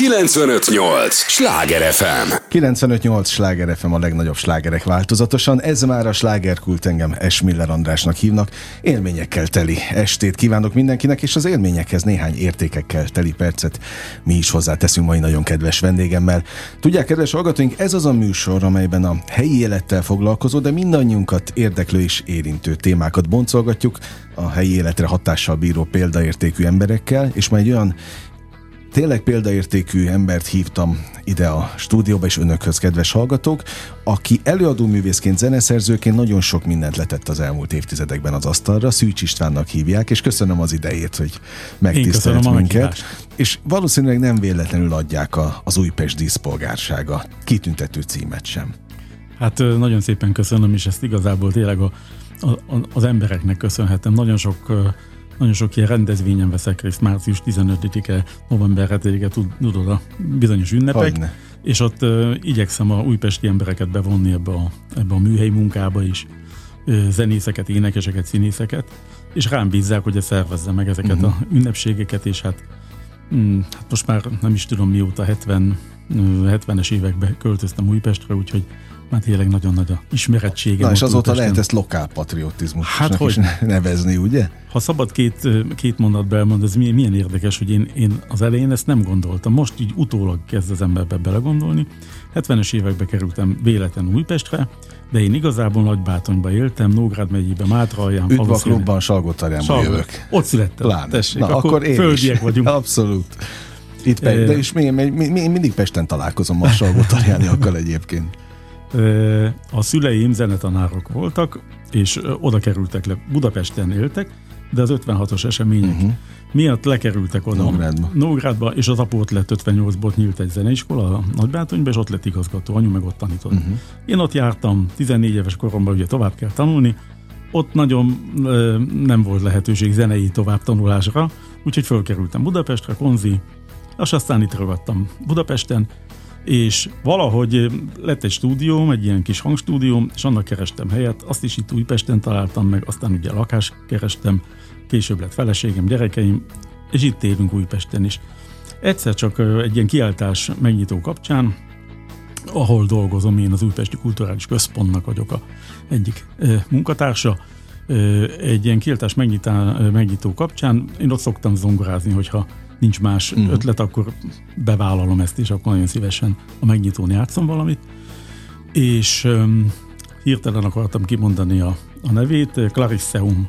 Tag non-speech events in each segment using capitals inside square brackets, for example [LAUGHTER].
958! Sláger FM! 958 Sláger FM a legnagyobb slágerek változatosan. Ez már a slágerkult engem Esmiller Andrásnak hívnak. Élményekkel teli estét kívánok mindenkinek, és az élményekhez néhány értékekkel teli percet mi is hozzáteszünk mai nagyon kedves vendégemmel. Tudják, kedves hallgatóink, ez az a műsor, amelyben a helyi élettel foglalkozó, de mindannyiunkat érdeklő és érintő témákat boncolgatjuk a helyi életre hatással bíró példaértékű emberekkel, és majd olyan tényleg példaértékű embert hívtam ide a stúdióba, és önökhöz, kedves hallgatók, aki előadó művészként, zeneszerzőként nagyon sok mindent letett az elmúlt évtizedekben az asztalra. Szűcs Istvánnak hívják, és köszönöm az idejét, hogy megtisztelt minket. És valószínűleg nem véletlenül adják a, az Újpest díszpolgársága kitüntető címet sem. Hát nagyon szépen köszönöm, és ezt igazából tényleg a, a, az embereknek köszönhetem. Nagyon sok nagyon sok ilyen rendezvényen veszek részt, március 15-e, november 7-e, tudod, a bizonyos ünnepek. Hogyne. És ott uh, igyekszem a újpesti embereket bevonni ebbe a, ebbe a műhelyi munkába is, zenészeket, énekeseket, színészeket, és rám bízzák, hogy szervezze meg ezeket uh-huh. a ünnepségeket, és hát, mm, hát most már nem is tudom mióta 70, 70-es években költöztem Újpestre, úgyhogy már tényleg nagyon nagy a ismerettsége. Na és azóta lehet ezt lokálpatriotizmusnak hát, hogy is nevezni, ugye? Ha szabad két, két mondatba elmondani, ez milyen, milyen érdekes, hogy én, én az elején ezt nem gondoltam. Most így utólag kezd az emberbe belegondolni. 70-es években kerültem véletlen Újpestre, de én igazából Nagybátonyba éltem, Nógrád megyében, Mátralján. Üdv a klubban, Salgótarjánban jövök. Ott születtem. Pláne. Tessék, Na, akkor, akkor én földiek is. vagyunk. [LAUGHS] Abszolút. Itt pe- de is még, még, még, mindig Pesten találkozom a Salgótarjániakkal egyébként. A szüleim zenetanárok voltak, és oda kerültek le, Budapesten éltek, de az 56-os események uh-huh. miatt lekerültek oda Nógrádba. Nógrádba, és az apu ott lett 58-ból nyílt egy zeneiskola a Nagybátonyban, és ott lett igazgató, anyu meg ott tanított. Uh-huh. Én ott jártam, 14 éves koromban ugye tovább kell tanulni, ott nagyon ö, nem volt lehetőség zenei tovább tanulásra, úgyhogy fölkerültem Budapestre, konzi, és aztán itt ragadtam Budapesten, és valahogy lett egy stúdióm, egy ilyen kis hangstúdióm, és annak kerestem helyet, azt is itt Újpesten találtam meg, aztán ugye lakást kerestem, később lett feleségem, gyerekeim, és itt élünk Újpesten is. Egyszer csak egy ilyen kiáltás megnyitó kapcsán, ahol dolgozom, én az Újpesti Kulturális Központnak vagyok a egyik munkatársa, egy ilyen kiáltás megnyitó kapcsán én ott szoktam zongorázni, hogyha nincs más uh-huh. ötlet, akkor bevállalom ezt, és akkor nagyon szívesen a megnyitón játszom valamit. És um, hirtelen akartam kimondani a, a nevét, Clarisseum.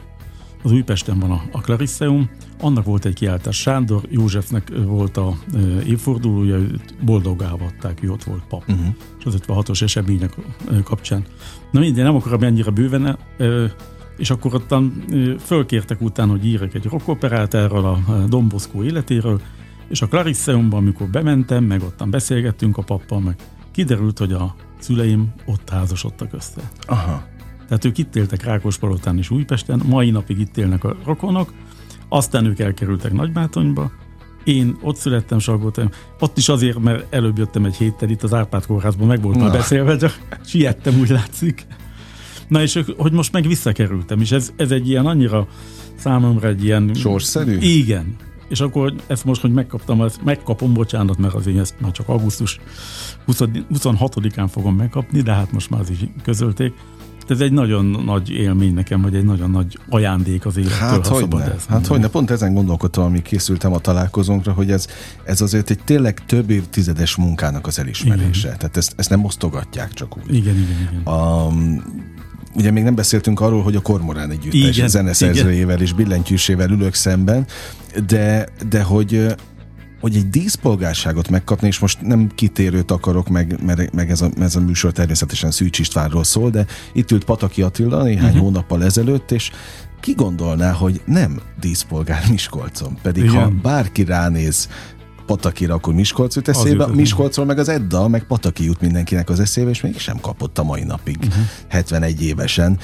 Az Újpesten van a, a Clarisseum. Annak volt egy kiáltás. Sándor Józsefnek volt a e, évfordulója, őt boldogá adták, ő ott volt pap. Uh-huh. És az 56-os események kapcsán. Na mindegy, nem akarom ennyire bőven e, és akkor ottan fölkértek utána, hogy írek egy rockoperát erről a Domboszkó életéről, és a Clarisseumban, amikor bementem, meg ottan beszélgettünk a pappal, meg kiderült, hogy a szüleim ott házasodtak össze. Aha. Tehát ők itt éltek Rákospalotán és Újpesten, mai napig itt élnek a rokonok, aztán ők elkerültek Nagybátonyba, én ott születtem Salgóton, ott is azért, mert előbb jöttem egy héttel itt az Árpád kórházban, meg volt már beszélve, csak siettem, úgy látszik. Na és hogy most meg visszakerültem, és ez, ez egy ilyen annyira számomra egy ilyen... Sorsszerű? Igen. És akkor ezt most, hogy megkaptam, ezt megkapom, bocsánat, mert azért ezt már csak augusztus 20, 26-án fogom megkapni, de hát most már az is közölték. Ez egy nagyon nagy élmény nekem, vagy egy nagyon nagy ajándék az élettől, hát, ha szabad ez. Hát hogy ne, pont ezen gondolkodtam, amíg készültem a találkozónkra, hogy ez, ez azért egy tényleg több évtizedes munkának az elismerése. Igen. Tehát ezt, ezt nem osztogatják csak úgy. Igen, igen, igen. A, ugye még nem beszéltünk arról, hogy a Kormorán együttes igen, zeneszerzőjével és billentyűsével ülök szemben, de, de hogy hogy egy díszpolgárságot megkapni, és most nem kitérőt akarok, meg, meg, meg ez, a, ez a műsor természetesen Szűcs Istvánról szól, de itt ült Pataki Attila néhány uh-huh. hónappal ezelőtt, és ki gondolná, hogy nem díszpolgár Miskolcon, pedig Igen. ha bárki ránéz Patakira, akkor Miskolc jut eszébe, az Miskolcról meg az Edda, meg Pataki jut mindenkinek az eszébe, és mégsem kapott a mai napig, uh-huh. Mhm. 71 évesen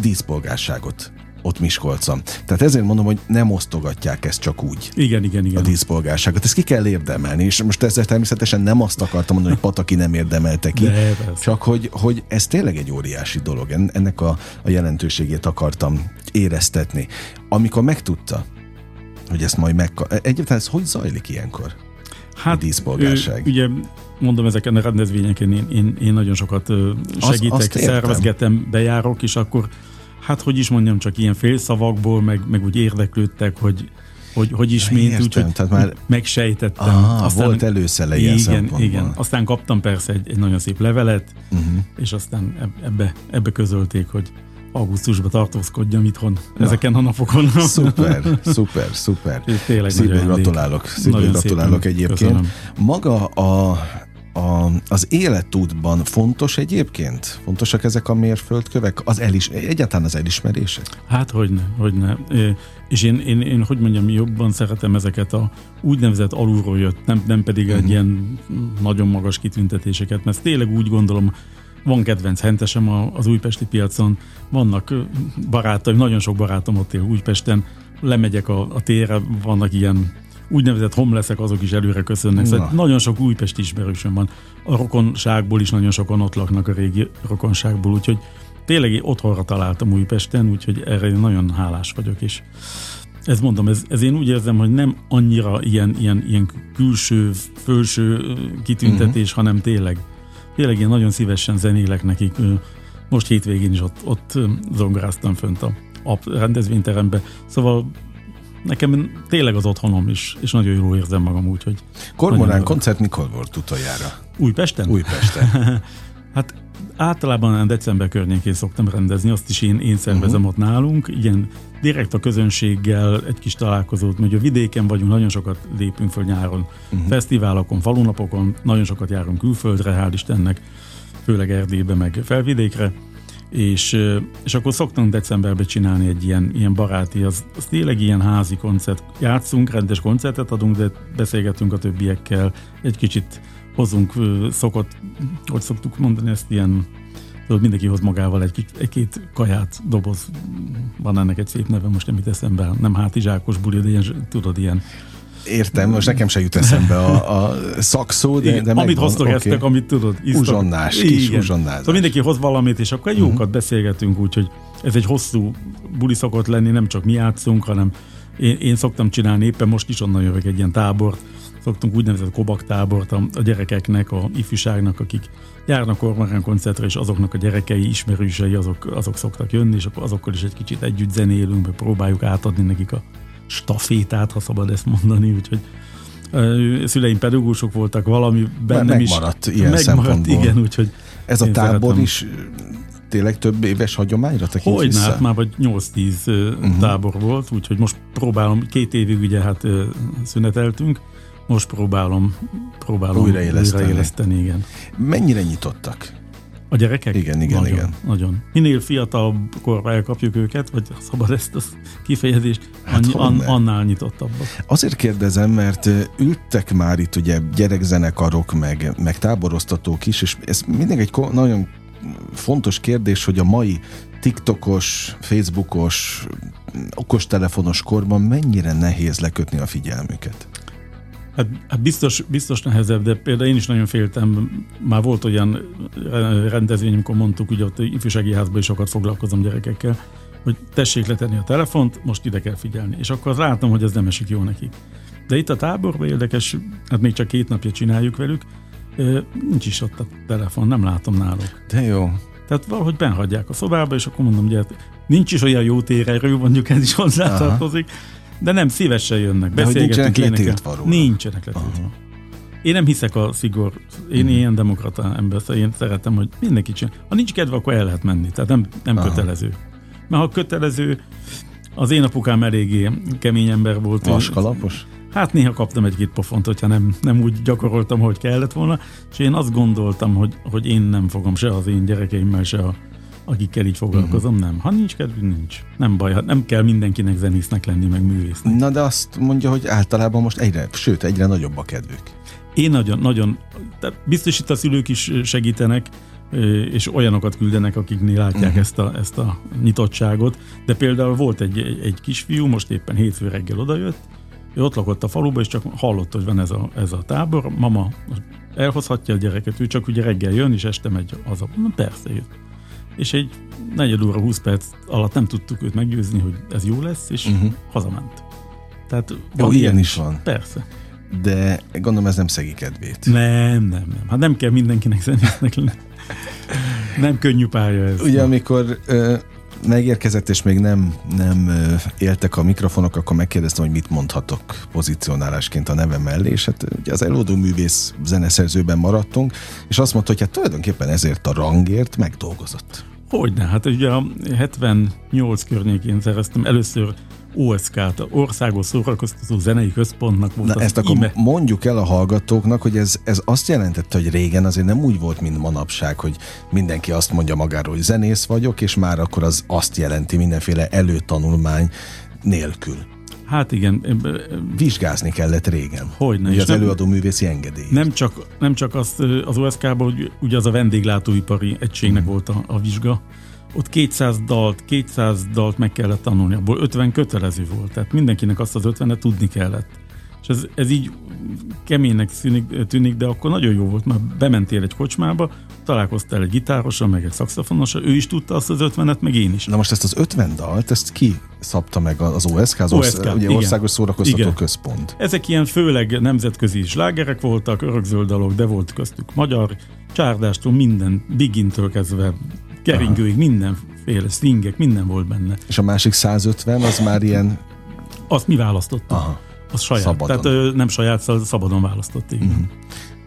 díszpolgárságot ott Miskolcon. Tehát ezért mondom, hogy nem osztogatják ezt csak úgy. Igen, igen, igen. A díszpolgárságot. Ezt ki kell érdemelni, és most ezzel természetesen nem azt akartam mondani, hogy Pataki nem érdemelte ki, De, csak hogy, hogy ez tényleg egy óriási dolog. Ennek a, a jelentőségét akartam éreztetni. Amikor megtudta, hogy ezt majd meg... Egyébként ez hogy zajlik ilyenkor? hát, a díszpolgárság? Ő, ugye mondom, ezeken a rendezvényeken én, én, én nagyon sokat segítek, azt, azt szervezgetem, bejárok, és akkor hát hogy is mondjam, csak ilyen félszavakból, meg, meg úgy érdeklődtek, hogy hogy, hogy is, mint úgy, hogy tehát már megsejtettem. Aha, aztán, volt előszele ilyen Igen, igen. Aztán kaptam persze egy, egy nagyon szép levelet, uh-huh. és aztán ebbe, ebbe közölték, hogy augusztusban tartózkodjam itthon Na. ezeken a napokon. Szuper, [LAUGHS] szuper, szuper. Tényleg Szívből gratulálok, szívből gratulálok egyébként. Köszönöm. Maga a a, az életútban fontos egyébként? Fontosak ezek a mérföldkövek? Az elis, egyáltalán az elismerések? Hát hogyne, hogyne. És én, én, én, hogy mondjam, jobban szeretem ezeket a úgynevezett alulról jött, nem, nem pedig uh-huh. egy mhm. ilyen nagyon magas kitüntetéseket, mert tényleg úgy gondolom, van kedvenc hentesem az újpesti piacon, vannak barátaim, nagyon sok barátom ott él Újpesten, lemegyek a, a térre, vannak ilyen úgynevezett homleszek, azok is előre köszönnek. Szóval nagyon sok újpest ismerősöm van. A rokonságból is nagyon sokan ott laknak a régi rokonságból, úgyhogy tényleg otthonra találtam Újpesten, úgyhogy erre én nagyon hálás vagyok, és ez mondom, ez, ez én úgy érzem, hogy nem annyira ilyen, ilyen, ilyen külső, fölső kitüntetés, uh-huh. hanem tényleg, tényleg én nagyon szívesen zenélek nekik. Most hétvégén is ott, ott zongoráztam fönt a, a rendezvényterembe. Szóval nekem tényleg az otthonom is, és nagyon jól érzem magam úgy, hogy... Kormorán koncert mikor volt utoljára? Újpesten? Újpesten. [LAUGHS] hát általában december környékén szoktam rendezni, azt is én, én szervezem uh-huh. ott nálunk, ilyen direkt a közönséggel egy kis találkozót, mert a vidéken vagyunk, nagyon sokat lépünk föl nyáron, uh-huh. fesztiválokon, falunapokon, nagyon sokat járunk külföldre, hál' Istennek, főleg Erdélybe, meg felvidékre, és, és akkor szoktunk decemberben csinálni egy ilyen, ilyen baráti, az, az tényleg ilyen házi koncert. Játszunk, rendes koncertet adunk, de beszélgetünk a többiekkel, egy kicsit hozunk szokott, hogy szoktuk mondani ezt ilyen tudod, mindenki hoz magával egy, egy-két kaját, doboz, van ennek egy szép neve, most nem itt eszembe, nem hátizsákos buli, de ilyen, tudod, ilyen Értem, most nekem se jut eszembe a, a szakszó, de, Igen, de Amit hoztok okay. eztek, amit tudod. Isztok. Uzsonnás, kis Igen. uzsonnázás. Szóval mindenki hoz valamit, és akkor egy jókat uh-huh. beszélgetünk, úgyhogy ez egy hosszú buli szokott lenni, nem csak mi játszunk, hanem én, én szoktam csinálni, éppen most is onnan jövök egy ilyen tábort, szoktunk úgynevezett kobak tábort a, a gyerekeknek, a ifjúságnak, akik járnak kormorán koncertre, és azoknak a gyerekei, ismerősei, azok, azok szoktak jönni, és akkor azokkal is egy kicsit együtt zenélünk, próbáljuk átadni nekik a stafétát, ha szabad ezt mondani, úgyhogy szüleim pedagógusok voltak, valami bennem is. Megmaradt ilyen megmaradt, szempontból. Igen, úgyhogy Ez a tábor szeretem. is tényleg több éves hagyományra tekint Hogy vissza? hát már vagy 8-10 uh-huh. tábor volt, úgyhogy most próbálom, két évig ugye hát szüneteltünk, most próbálom, próbálom újraéleszteni. újraéleszteni igen. Mennyire nyitottak? A gyerekek? Igen, igen, nagyon, igen. Nagyon. Minél fiatalabb korban elkapjuk őket, vagy szabad ezt a kifejezést, hát annyi, an, annál nyitottabbak. Azért kérdezem, mert ültek már itt ugye gyerekzenekarok, meg, meg táboroztatók is, és ez mindig egy nagyon fontos kérdés, hogy a mai TikTokos, Facebookos, okostelefonos korban mennyire nehéz lekötni a figyelmüket. Hát, hát biztos, biztos nehezebb, de például én is nagyon féltem. Már volt olyan rendezvény, amikor mondtuk, ugye ott ifjúsági házban is sokat foglalkozom gyerekekkel, hogy tessék letenni a telefont, most ide kell figyelni. És akkor látom, hogy ez nem esik jó nekik. De itt a táborban érdekes, hát még csak két napja csináljuk velük, nincs is ott a telefon, nem látom náluk. De jó. Tehát valahogy benhagyják a szobába, és akkor mondom, hogy nincs is olyan jó térerő, mondjuk ez is hozzátartozik, de nem szívesen jönnek. De hogy nincsenek letiltva róla. Nincsenek letiltva. Én nem hiszek a szigor. Én uh-huh. ilyen demokrata ember, szóval én szeretem, hogy mindenki csinál. Ha nincs kedve, akkor el lehet menni. Tehát nem, nem kötelező. Mert ha kötelező, az én apukám eléggé kemény ember volt. Vaskalapos? Hát néha kaptam egy-két pofont, hogyha nem, nem úgy gyakoroltam, hogy kellett volna, és én azt gondoltam, hogy, hogy én nem fogom se az én gyerekeimmel, se a akikkel így foglalkozom, uh-huh. nem. Ha nincs kedvünk, nincs. Nem baj, hát nem kell mindenkinek zenésznek lenni, meg művésznek. Na de azt mondja, hogy általában most egyre, sőt, egyre nagyobb a kedvük. Én nagyon, nagyon, tehát biztos itt a szülők is segítenek, és olyanokat küldenek, akiknél látják uh-huh. ezt, a, ezt a nyitottságot. De például volt egy, egy, egy kisfiú, most éppen hétfő reggel odajött, ő ott lakott a faluba, és csak hallott, hogy van ez a, ez a tábor. Mama elhozhatja a gyereket, ő csak ugye reggel jön, és este megy haza. Na persze, jött és egy negyed óra, 20 perc alatt nem tudtuk őt meggyőzni, hogy ez jó lesz, és uh-huh. hazament. Tehát jó, ilyen is van. Persze. de gondolom ez nem szegi kedvét. Nem, nem, nem. Hát nem kell mindenkinek zenésznek lenni. Nem könnyű pálya ez. Ugye amikor ö, megérkezett, és még nem, nem éltek a mikrofonok, akkor megkérdeztem, hogy mit mondhatok pozícionálásként a neve mellé, és hát ugye az előadó művész zeneszerzőben maradtunk, és azt mondta, hogy hát tulajdonképpen ezért a rangért megdolgozott. Hogyne, hát ugye a 78 környékén szereztem először OSK-t, Országos Szórakoztató Zenei Központnak volt Na az ezt akkor ime. mondjuk el a hallgatóknak, hogy ez, ez azt jelentette, hogy régen azért nem úgy volt, mint manapság, hogy mindenki azt mondja magáról, hogy zenész vagyok, és már akkor az azt jelenti mindenféle előtanulmány nélkül. Hát igen, Vizsgázni kellett régen. Hogyne, Ugye és az nem- előadó művészi engedély. nem csak, nem csak azt az OSK-ban, hogy ugye az a vendéglátóipari egységnek volt a, a vizsga, ott 200 dalt, 200 dalt meg kellett tanulni, abból 50 kötelező volt, tehát mindenkinek azt az 50-et tudni kellett. És ez, ez így keménynek tűnik, tűnik, de akkor nagyon jó volt, mert bementél egy kocsmába, találkoztál egy gitárossal, meg egy szakszafonossal, ő is tudta azt az 50-et, meg én is. Na most ezt az 50 dalt, ezt ki szabta meg az OSK, az OSK, OSK, ugye igen. Országos Szórakoztató Igen. Központ. Ezek ilyen főleg nemzetközi slágerek voltak, örökzöld dalok, de volt köztük magyar, csárdástól minden, bigintől kezdve, keringőig, mindenféle swingek, minden volt benne. És a másik 150 az már ilyen, Azt mi választottuk. aha. Az saját. Szabadon. Tehát ö, nem saját, szab- szabadon választotték. Mhm. Mm.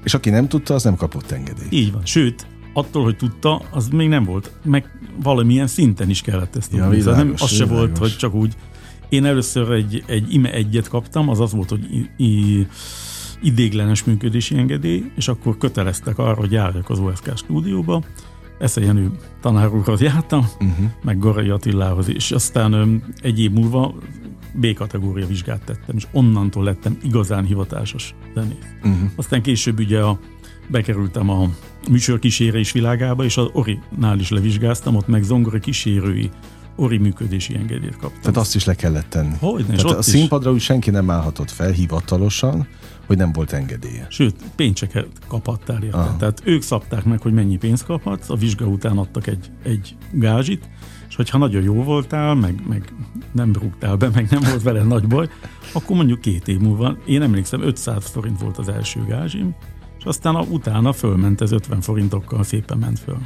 És aki nem tudta, az nem kapott engedélyt. Így van. Sőt, attól, hogy tudta, az még nem volt. Meg valamilyen szinten is kellett ezt Ja, tudni. Szóval nem, világos, az se volt, világos. hogy csak úgy. Én először egy, egy ime egyet kaptam, az az volt, hogy i, i, idéglenes működési engedély, és akkor köteleztek arra, hogy járjak az OSK stúdióba. Esze Jenő tanár úrhoz jártam, Uh-huh. meg Garai Attilához, és aztán egy év múlva B-kategória vizsgát tettem, és onnantól lettem igazán hivatásos zenész. Uh-huh. Aztán később ugye a, bekerültem a műsor kísérés világába, és az Orinál is levizsgáztam, ott meg zongora kísérői Ori működési engedélyt kaptam. Tehát azt is le kellett tenni. Hogyne, Tehát a is. színpadra úgy senki nem állhatott fel hivatalosan, hogy nem volt engedélye. Sőt, pénzseket kaphattál érte. Tehát ők szabták meg, hogy mennyi pénzt kaphatsz, a vizsga után adtak egy, egy gázsit, és hogyha nagyon jó voltál, meg, meg nem rúgtál be, meg nem volt vele nagy baj, akkor mondjuk két év múlva, én emlékszem, 500 forint volt az első gázsim, és aztán a, utána fölment ez 50 forintokkal, szépen ment föl.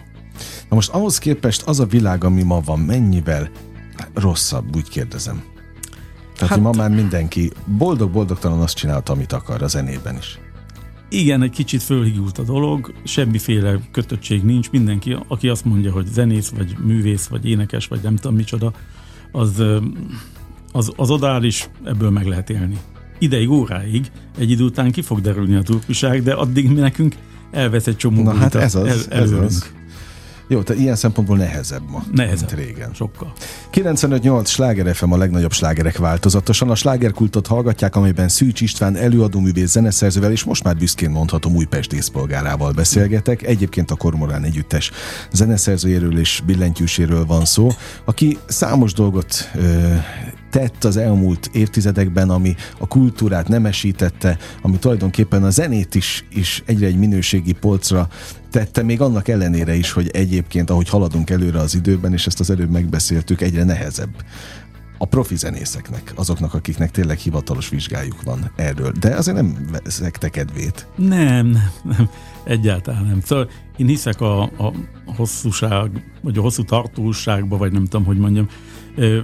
Na most ahhoz képest az a világ, ami ma van, mennyivel rosszabb, úgy kérdezem. Tehát, hát, hogy ma már mindenki boldog-boldogtalan azt csinálta, amit akar a zenében is. Igen, egy kicsit fölhigult a dolog, semmiféle kötöttség nincs, mindenki, aki azt mondja, hogy zenész, vagy művész, vagy énekes, vagy nem tudom micsoda, az, az, az odáll is ebből meg lehet élni. Ideig, óráig, egy idő után ki fog derülni a turpiság, de addig mi nekünk elvesz egy csomó Na hát ez az, el, ez az. Jó, tehát ilyen szempontból nehezebb ma, Nehezebb. mint régen. Sokkal. 95-8 Sláger FM a legnagyobb slágerek változatosan. A slágerkultot hallgatják, amelyben Szűcs István előadóművész zeneszerzővel és most már büszkén mondhatom Újpest díszpolgárával beszélgetek. Egyébként a Kormorán együttes zeneszerzőjéről és billentyűséről van szó, aki számos dolgot ö, tett az elmúlt évtizedekben, ami a kultúrát nemesítette, ami tulajdonképpen a zenét is, is egyre egy minőségi polcra tette, még annak ellenére is, hogy egyébként, ahogy haladunk előre az időben, és ezt az előbb megbeszéltük, egyre nehezebb a profi zenészeknek, azoknak, akiknek tényleg hivatalos vizsgájuk van erről. De azért nem veszek kedvét. Nem, nem, egyáltalán nem. Szóval én hiszek a, a hosszúság, vagy a hosszú tartóságba, vagy nem tudom, hogy mondjam.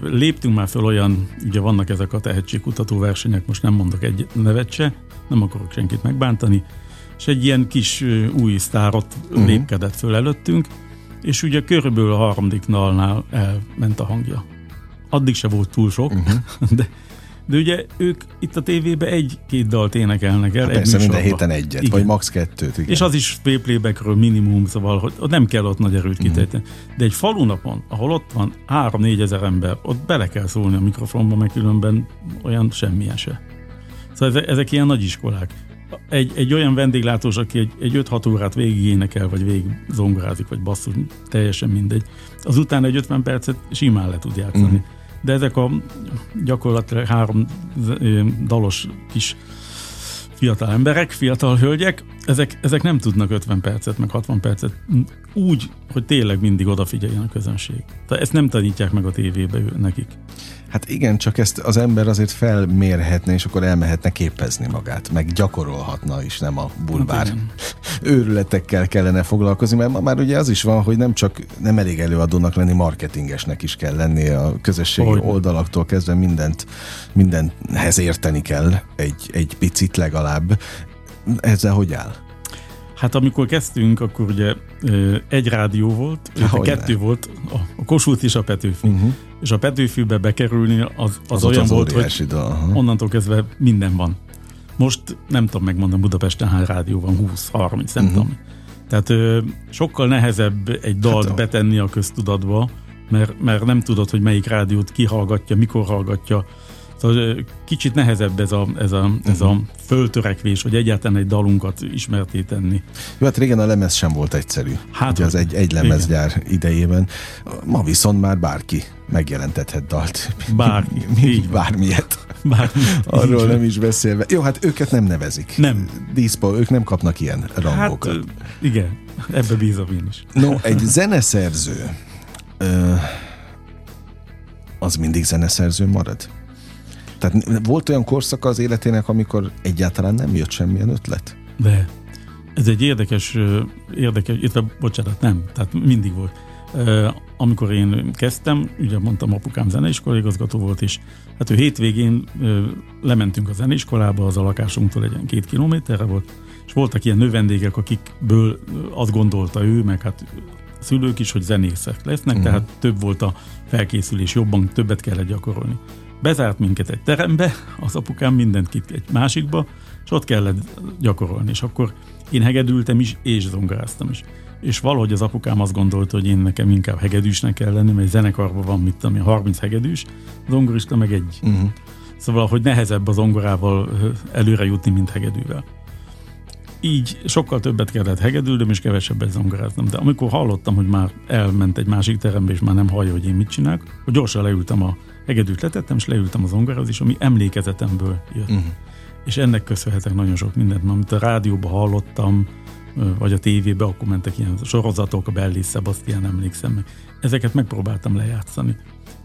Léptünk már föl olyan, ugye vannak ezek a tehetségkutató versenyek, most nem mondok egy nevet se, nem akarok senkit megbántani, és egy ilyen kis új sztárot uh-huh. lépkedett föl előttünk, és ugye körülbelül a harmadik nalnál elment a hangja. Addig se volt túl sok, uh-huh. [LAUGHS] de, de ugye ők itt a tévében egy-két dalt énekelnek el. egy Persze minden műsorban. héten egyet, Igen. vagy max. kettőt. Igen. És az is playbackről minimum, szóval hogy ott nem kell ott nagy erőt kitejteni. De egy falunapon, ahol ott van 3-4 ezer ember, ott bele kell szólni a mikrofonba, meg különben olyan semmilyen se. Szóval ezek, ezek ilyen nagy iskolák. Egy, egy olyan vendéglátós, aki egy, egy 5-6 órát végig énekel, vagy végig zongorázik, vagy basszus, teljesen mindegy. Azután egy 50 percet simán le tud játszani. Mhm. De ezek a gyakorlatilag három dalos kis fiatal emberek, fiatal hölgyek, ezek, ezek nem tudnak 50 percet, meg 60 percet úgy, hogy tényleg mindig odafigyeljen a közönség. Tehát ezt nem tanítják meg a tévébe nekik. Hát igen, csak ezt az ember azért felmérhetne, és akkor elmehetne képezni magát, meg gyakorolhatna is, nem a bulvár hát [LAUGHS] őrületekkel kellene foglalkozni, mert ma már ugye az is van, hogy nem csak nem elég előadónak lenni, marketingesnek is kell lenni a közösségi hogy? oldalaktól kezdve mindent, mindenhez érteni kell egy, egy picit legalább. Ezzel hogy áll? Hát amikor kezdtünk, akkor ugye egy rádió volt, Há, kettő ne. volt, a Kossuth és a Petőfi. Uh-huh. És a Petőfibe bekerülni az, az, az olyan az volt, hogy uh-huh. onnantól kezdve minden van. Most nem tudom megmondani Budapesten hány rádió van, 20, 30, nem uh-huh. tudom. Tehát ö, sokkal nehezebb egy dalt hát, betenni a köztudatba, mert, mert nem tudod, hogy melyik rádiót kihallgatja, mikor hallgatja, Szóval kicsit nehezebb ez a, ez a, ez a mhm. föltörekvés, hogy egyáltalán egy dalunkat ismerté tenni. Jó, hát régen a lemez sem volt egyszerű. Hát, Ugye az egy, egy lemezgyár igen. idejében. Ma viszont már bárki megjelentethet dalt. Bárki. [LAUGHS] Így bármilyet. Bármilyet. Arról nem is beszélve. Jó, hát őket nem nevezik. Nem. Díszpa, ők nem kapnak ilyen rangokat. Hát, igen, [LAUGHS] ebbe bízom én is. No, egy zeneszerző ö, az mindig zeneszerző marad? Tehát volt olyan korszaka az életének, amikor egyáltalán nem jött semmilyen ötlet? De ez egy érdekes, érdekes, itt bocsánat, nem, tehát mindig volt. Amikor én kezdtem, ugye mondtam, apukám zeneiskola igazgató volt, és hát ő hétvégén lementünk a zeneiskolába, az a lakásunktól egy két kilométerre volt, és voltak ilyen növendégek, akikből azt gondolta ő, meg hát szülők is, hogy zenészek lesznek, uh-huh. tehát több volt a felkészülés, jobban többet kellett gyakorolni bezárt minket egy terembe, az apukám mindent kit egy másikba, és ott kellett gyakorolni, és akkor én hegedültem is, és zongoráztam is. És valahogy az apukám azt gondolta, hogy én nekem inkább hegedűsnek kell lenni, mert zenekarban van, mit tudom 30 hegedűs, zongorista meg egy. Uh-huh. Szóval, hogy nehezebb az zongorával előre jutni, mint hegedűvel. Így sokkal többet kellett hegedülnöm, és kevesebbet zongoráztam. De amikor hallottam, hogy már elment egy másik terembe, és már nem hallja, hogy én mit csinálok, hogy gyorsan leültem a hegedűt letettem, és leültem az zongorához is, ami emlékezetemből jött. Uh-huh. És ennek köszönhetek nagyon sok mindent, amit a rádióban hallottam, vagy a tévébe, akkor mentek ilyen sorozatok, a Belli Sebastian emlékszem meg. Ezeket megpróbáltam lejátszani.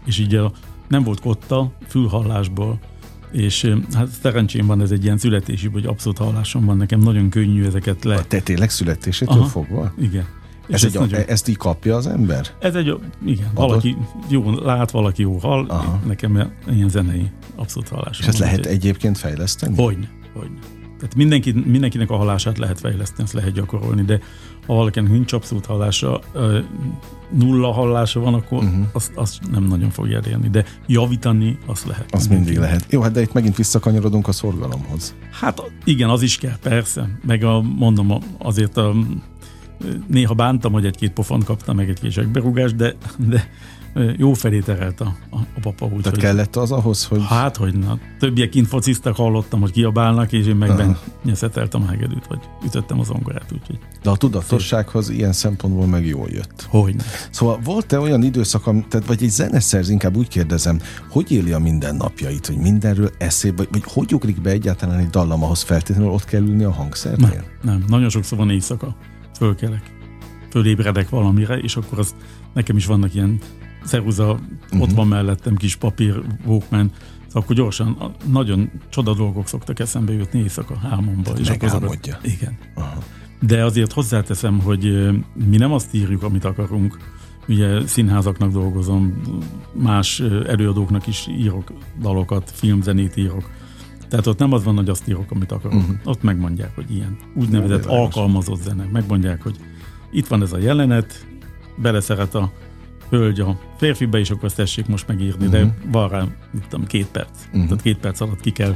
És így a, nem volt kotta, fülhallásból, és hát szerencsém van, ez egy ilyen születési, vagy abszolút hallásom van, nekem nagyon könnyű ezeket le. A te tényleg születésétől Aha, fogva? Igen. Ez egy, nagyon... Ezt így kapja az ember? Ez egy, igen, Adott? valaki jó lát, valaki jó hall, Aha. nekem ilyen zenei abszolút hallás. És ezt lehet egy... egyébként fejleszteni? Hogyne, hogyne. Tehát mindenki, mindenkinek a hallását lehet fejleszteni, ezt lehet gyakorolni, de ha valakinek nincs abszolút hallása, nulla hallása van, akkor uh-huh. azt, azt nem nagyon fogja elérni, de javítani azt lehet. Az mindig lehet. Jó, hát de itt megint visszakanyarodunk a szorgalomhoz. Hát igen, az is kell, persze. Meg a, mondom, azért a néha bántam, hogy egy-két pofont kaptam, meg egy-két zsebberúgást, de, de jó felé terelt a, a, a papa. Úgy, Tehát hogy, kellett az ahhoz, hogy... Hát, hogy na. Többiek kint fociztak, hallottam, hogy kiabálnak, és én meg nyeszeteltem a hegedűt, vagy ütöttem az zongorát. Úgyhogy De a tudatossághoz szép. ilyen szempontból meg jól jött. Hogy? Szóval volt-e olyan időszak, tehát, vagy egy zeneszerz, inkább úgy kérdezem, hogy éli a mindennapjait, hogy mindenről eszébe, vagy, vagy hogy ugrik be egyáltalán egy dallam, ahhoz feltétlenül ott kell ülni a hangszernél? Nem, nem. nagyon sokszor van éjszaka fölkelek, fölébredek valamire, és akkor az nekem is vannak ilyen ceruza, uh-huh. ott van mellettem kis papír, Walkman, Szóval akkor gyorsan, nagyon csoda dolgok szoktak eszembe jutni éjszaka hámomba. És akkor azokat, Igen. Aha. De azért hozzáteszem, hogy mi nem azt írjuk, amit akarunk. Ugye színházaknak dolgozom, más előadóknak is írok dalokat, filmzenét írok. Tehát ott nem az van, hogy azt írok, amit akarok. Uh-huh. Ott megmondják, hogy ilyen úgynevezett alkalmazott zene. Megmondják, hogy itt van ez a jelenet, beleszeret a hölgy a férfibe, és akkor azt tessék most megírni, uh-huh. de mhm. van rá, mit tudom, két perc. Uh-huh. Tehát két perc alatt ki kell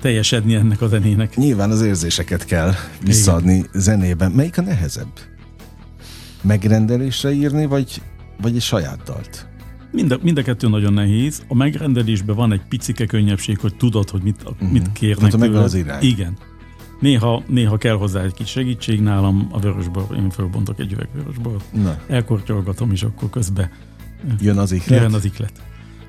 teljesedni ennek a zenének. Nyilván az érzéseket kell visszaadni Igen. zenében. Melyik a nehezebb? Megrendelésre írni, vagy, vagy egy saját dalt? Mind a, mind a kettő nagyon nehéz. A megrendelésben van egy picike könnyebbség, hogy tudod, hogy mit, uh-huh. mit kérnek. Hát meg az irány. Igen. Néha, néha kell hozzá egy kis segítség nálam, a vörösbor, én fölbontok egy üveg vörösbor, elkortyolgatom, és akkor közben jön az iklet. Jön az iklet.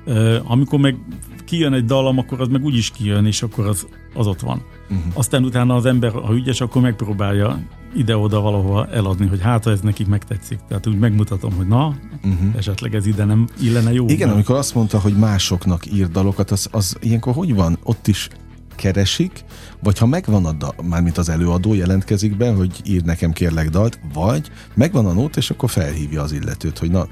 Uh, amikor meg kijön egy dalam, akkor az meg úgyis kijön, és akkor az, az ott van. uh-huh. aztán utána az ember, ha ügyes, akkor megpróbálja ide-oda valahova eladni, hogy hát, ha ez nekik megtetszik. Tehát úgy megmutatom, hogy na, uh-huh. esetleg ez ide nem illene jó. Igen, mert... amikor azt mondta, hogy másoknak ír dalokat, az, az ilyenkor hogy van? Ott is keresik, vagy ha megvan a dal, mármint az előadó jelentkezik be, hogy ír nekem kérlek dalt, vagy megvan a nót, és akkor felhívja az illetőt, hogy na,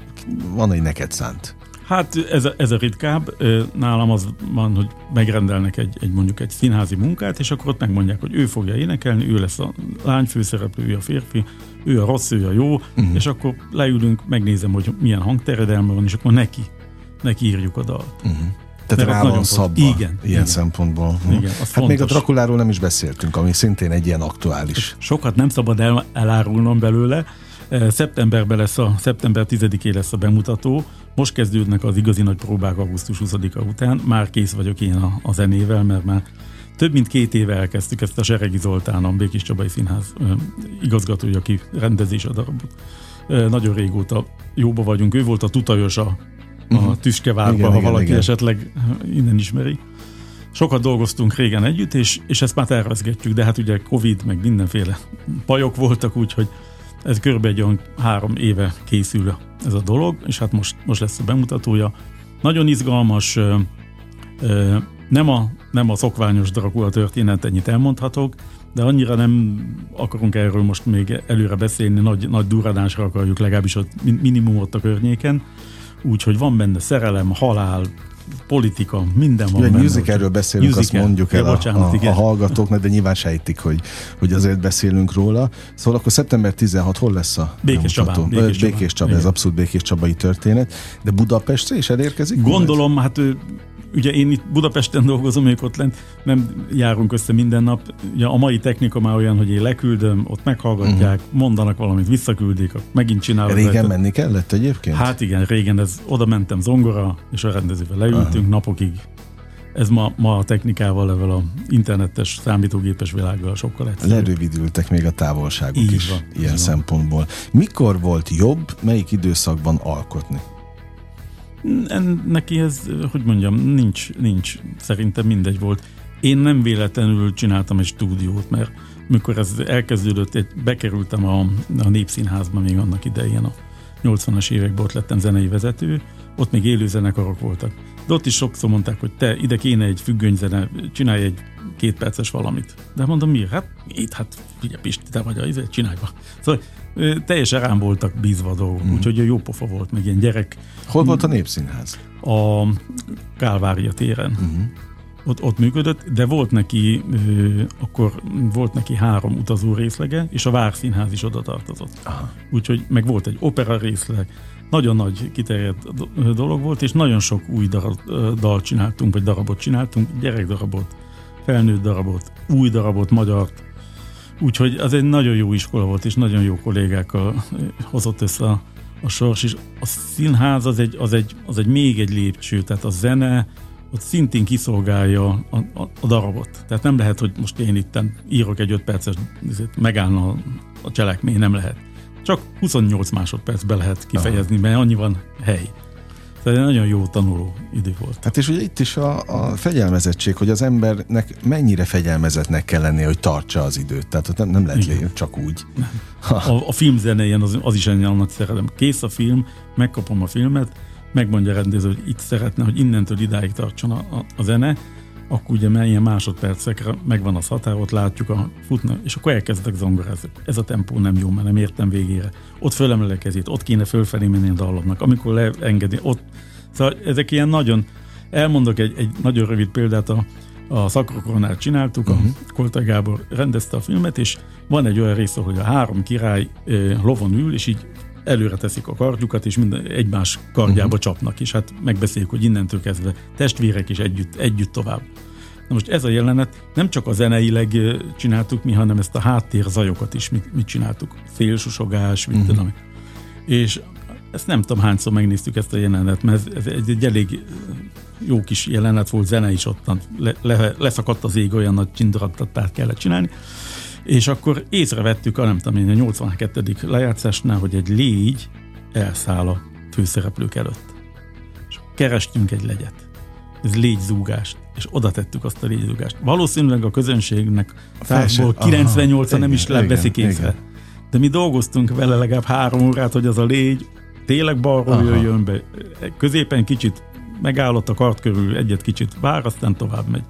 van egy neked szánt. Hát ez a, ez a ritkább. Nálam az van, hogy megrendelnek egy, egy mondjuk egy színházi munkát, és akkor ott megmondják, hogy ő fogja énekelni, ő lesz a lány főszereplő, ő a férfi, ő a rossz, ő a jó, uh-huh. és akkor leülünk, megnézem, hogy milyen hangteredelme van, és akkor neki, neki írjuk a dalt. Uh-huh. Tehát rá van szabva igen, ilyen igen. szempontból. Igen, hát fontos. még a Drakuláról nem is beszéltünk, ami szintén egy ilyen aktuális. Sokat nem szabad el, elárulnom belőle. Szeptemberben lesz a, szeptember 10-én lesz a bemutató. Most kezdődnek az igazi nagy próbák augusztus 20-a után. Már kész vagyok én a, a zenével, mert már több mint két éve elkezdtük ezt a Seregi Zoltán, a Békés Csabai Színház igazgatója, aki rendezés a darabot. Nagyon régóta jóba vagyunk. Ő volt a tutajosa a uh-huh. Tüskevárba, igen, ha valaki igen. esetleg innen ismeri. Sokat dolgoztunk régen együtt, és, és ezt már tervezgetjük, de hát ugye Covid, meg mindenféle bajok voltak, úgyhogy ez kb. egy olyan három éve készül ez a dolog, és hát most, most lesz a bemutatója. Nagyon izgalmas, nem a, nem a szokványos Dracula történet, ennyit elmondhatok, de annyira nem akarunk erről most még előre beszélni, nagy, nagy duradásra akarjuk legalábbis a minimumot a környéken, úgyhogy van benne szerelem, halál, politika, minden van Ugye, benne. erről beszélünk, musical. azt mondjuk el ja, bocsánat, a, a, a hallgatóknak, de nyilván sejtik, hogy, hogy azért beszélünk róla. Szóval akkor szeptember 16 hol lesz a Békés Csaba. Békés, Békés Csaba, ez abszolút Békés Csabai történet. De Budapestre is elérkezik? Gondolom, majd? hát ugye én itt Budapesten dolgozom, még ott lent nem járunk össze minden nap. Ugye a mai technika már olyan, hogy én leküldöm, ott meghallgatják, uh-huh. mondanak valamit, visszaküldik, megint csinálok. Régen rajta. menni kellett egyébként? Hát igen, régen ez, oda mentem zongora, és a rendezővel leültünk uh-huh. napokig. Ez ma, ma a technikával, level a internetes, számítógépes világgal sokkal egyszerűbb. Lerövidültek még a távolságok így is van, ilyen szempontból. Mikor volt jobb, melyik időszakban alkotni? Neki ez, hogy mondjam, nincs, nincs. Szerintem mindegy volt. Én nem véletlenül csináltam egy stúdiót, mert mikor ez elkezdődött, bekerültem a, a Népszínházba még annak idején, a 80-as években ott lettem zenei vezető, ott még élő zenekarok voltak. De ott is sokszor mondták, hogy te ide kéne egy függönyzene, csinálj egy két perces valamit. De mondom, miért? Hát itt, hát figyelj Pisti, te vagy a izé, csinálj be. Szóval teljesen rám voltak bízva a dolgok, mm. úgyhogy jó pofa volt, meg ilyen gyerek. Hol volt a Népszínház? A Kálvária téren. Mm-hmm. Ott, ott működött, de volt neki, akkor volt neki három utazó részlege, és a Várszínház is oda tartozott. Aha. Úgyhogy meg volt egy opera részleg, nagyon nagy kiterjedt dolog volt, és nagyon sok új darab, dal csináltunk, vagy darabot csináltunk, gyerekdarabot, felnőtt darabot, új darabot, magyart, Úgyhogy az egy nagyon jó iskola volt, és nagyon jó kollégákkal hozott össze a, a sors, és a színház az egy, az, egy, az egy még egy lépcső, tehát a zene ott szintén kiszolgálja a, a, a darabot. Tehát nem lehet, hogy most én itt írok egy 5 perces, megállna a, a cselekmény, nem lehet. Csak 28 másodpercbe lehet kifejezni, mert annyi van hely. Tehát egy nagyon jó tanuló idő volt. Hát és ugye itt is a, a fegyelmezettség, hogy az embernek mennyire fegyelmezetnek kell lennie, hogy tartsa az időt. Tehát nem, nem lehet lé, csak úgy. A, a film zenéjen az, az is ennyi annak szeretem. Kész a film, megkapom a filmet, megmondja a rendező, hogy itt szeretne, hogy innentől idáig tartson a, a, a zene, akkor ugye ilyen másodpercekre megvan az határot, látjuk a futna, és akkor elkezdek zongorázni. Ez a tempó nem jó, mert nem értem végére. Ott fölemelek ott kéne fölfelé menni a dallamnak. Amikor leengedi, ott. Szóval ezek ilyen nagyon, elmondok egy, egy nagyon rövid példát, a, a Szakrokoronál csináltuk, uh-huh. a mhm. Koltai Gábor rendezte a filmet, és van egy olyan rész, hogy a három király eh, lovon ül, és így előre teszik a kardjukat, és minden egymás kardjába uh-huh. csapnak, és hát megbeszéljük, hogy innentől kezdve testvérek is együtt, együtt tovább. Na most ez a jelenet nem csak a zeneileg csináltuk mi, hanem ezt a háttér zajokat is mit, mit csináltuk. Félsusogás, mit uh-huh. tudom. És ezt nem tudom hányszor megnéztük ezt a jelenetet, mert ez, ez egy, egy elég jó kis jelenet volt, zene is ottan, le, le, leszakadt az ég, olyan nagy csindorattát kellett csinálni. És akkor észrevettük a nem tudom én, a 82. lejátszásnál, hogy egy légy elszáll a főszereplők előtt. És kerestünk egy legyet. Ez légyzúgást. és oda tettük azt a légydugás. Valószínűleg a közönségnek százból 98 nem is veszik észre. De mi dolgoztunk vele legalább három órát, hogy az a légy tényleg balról Aha. jöjjön be. Középen kicsit megállott a kart körül, egyet kicsit vár, aztán tovább megy.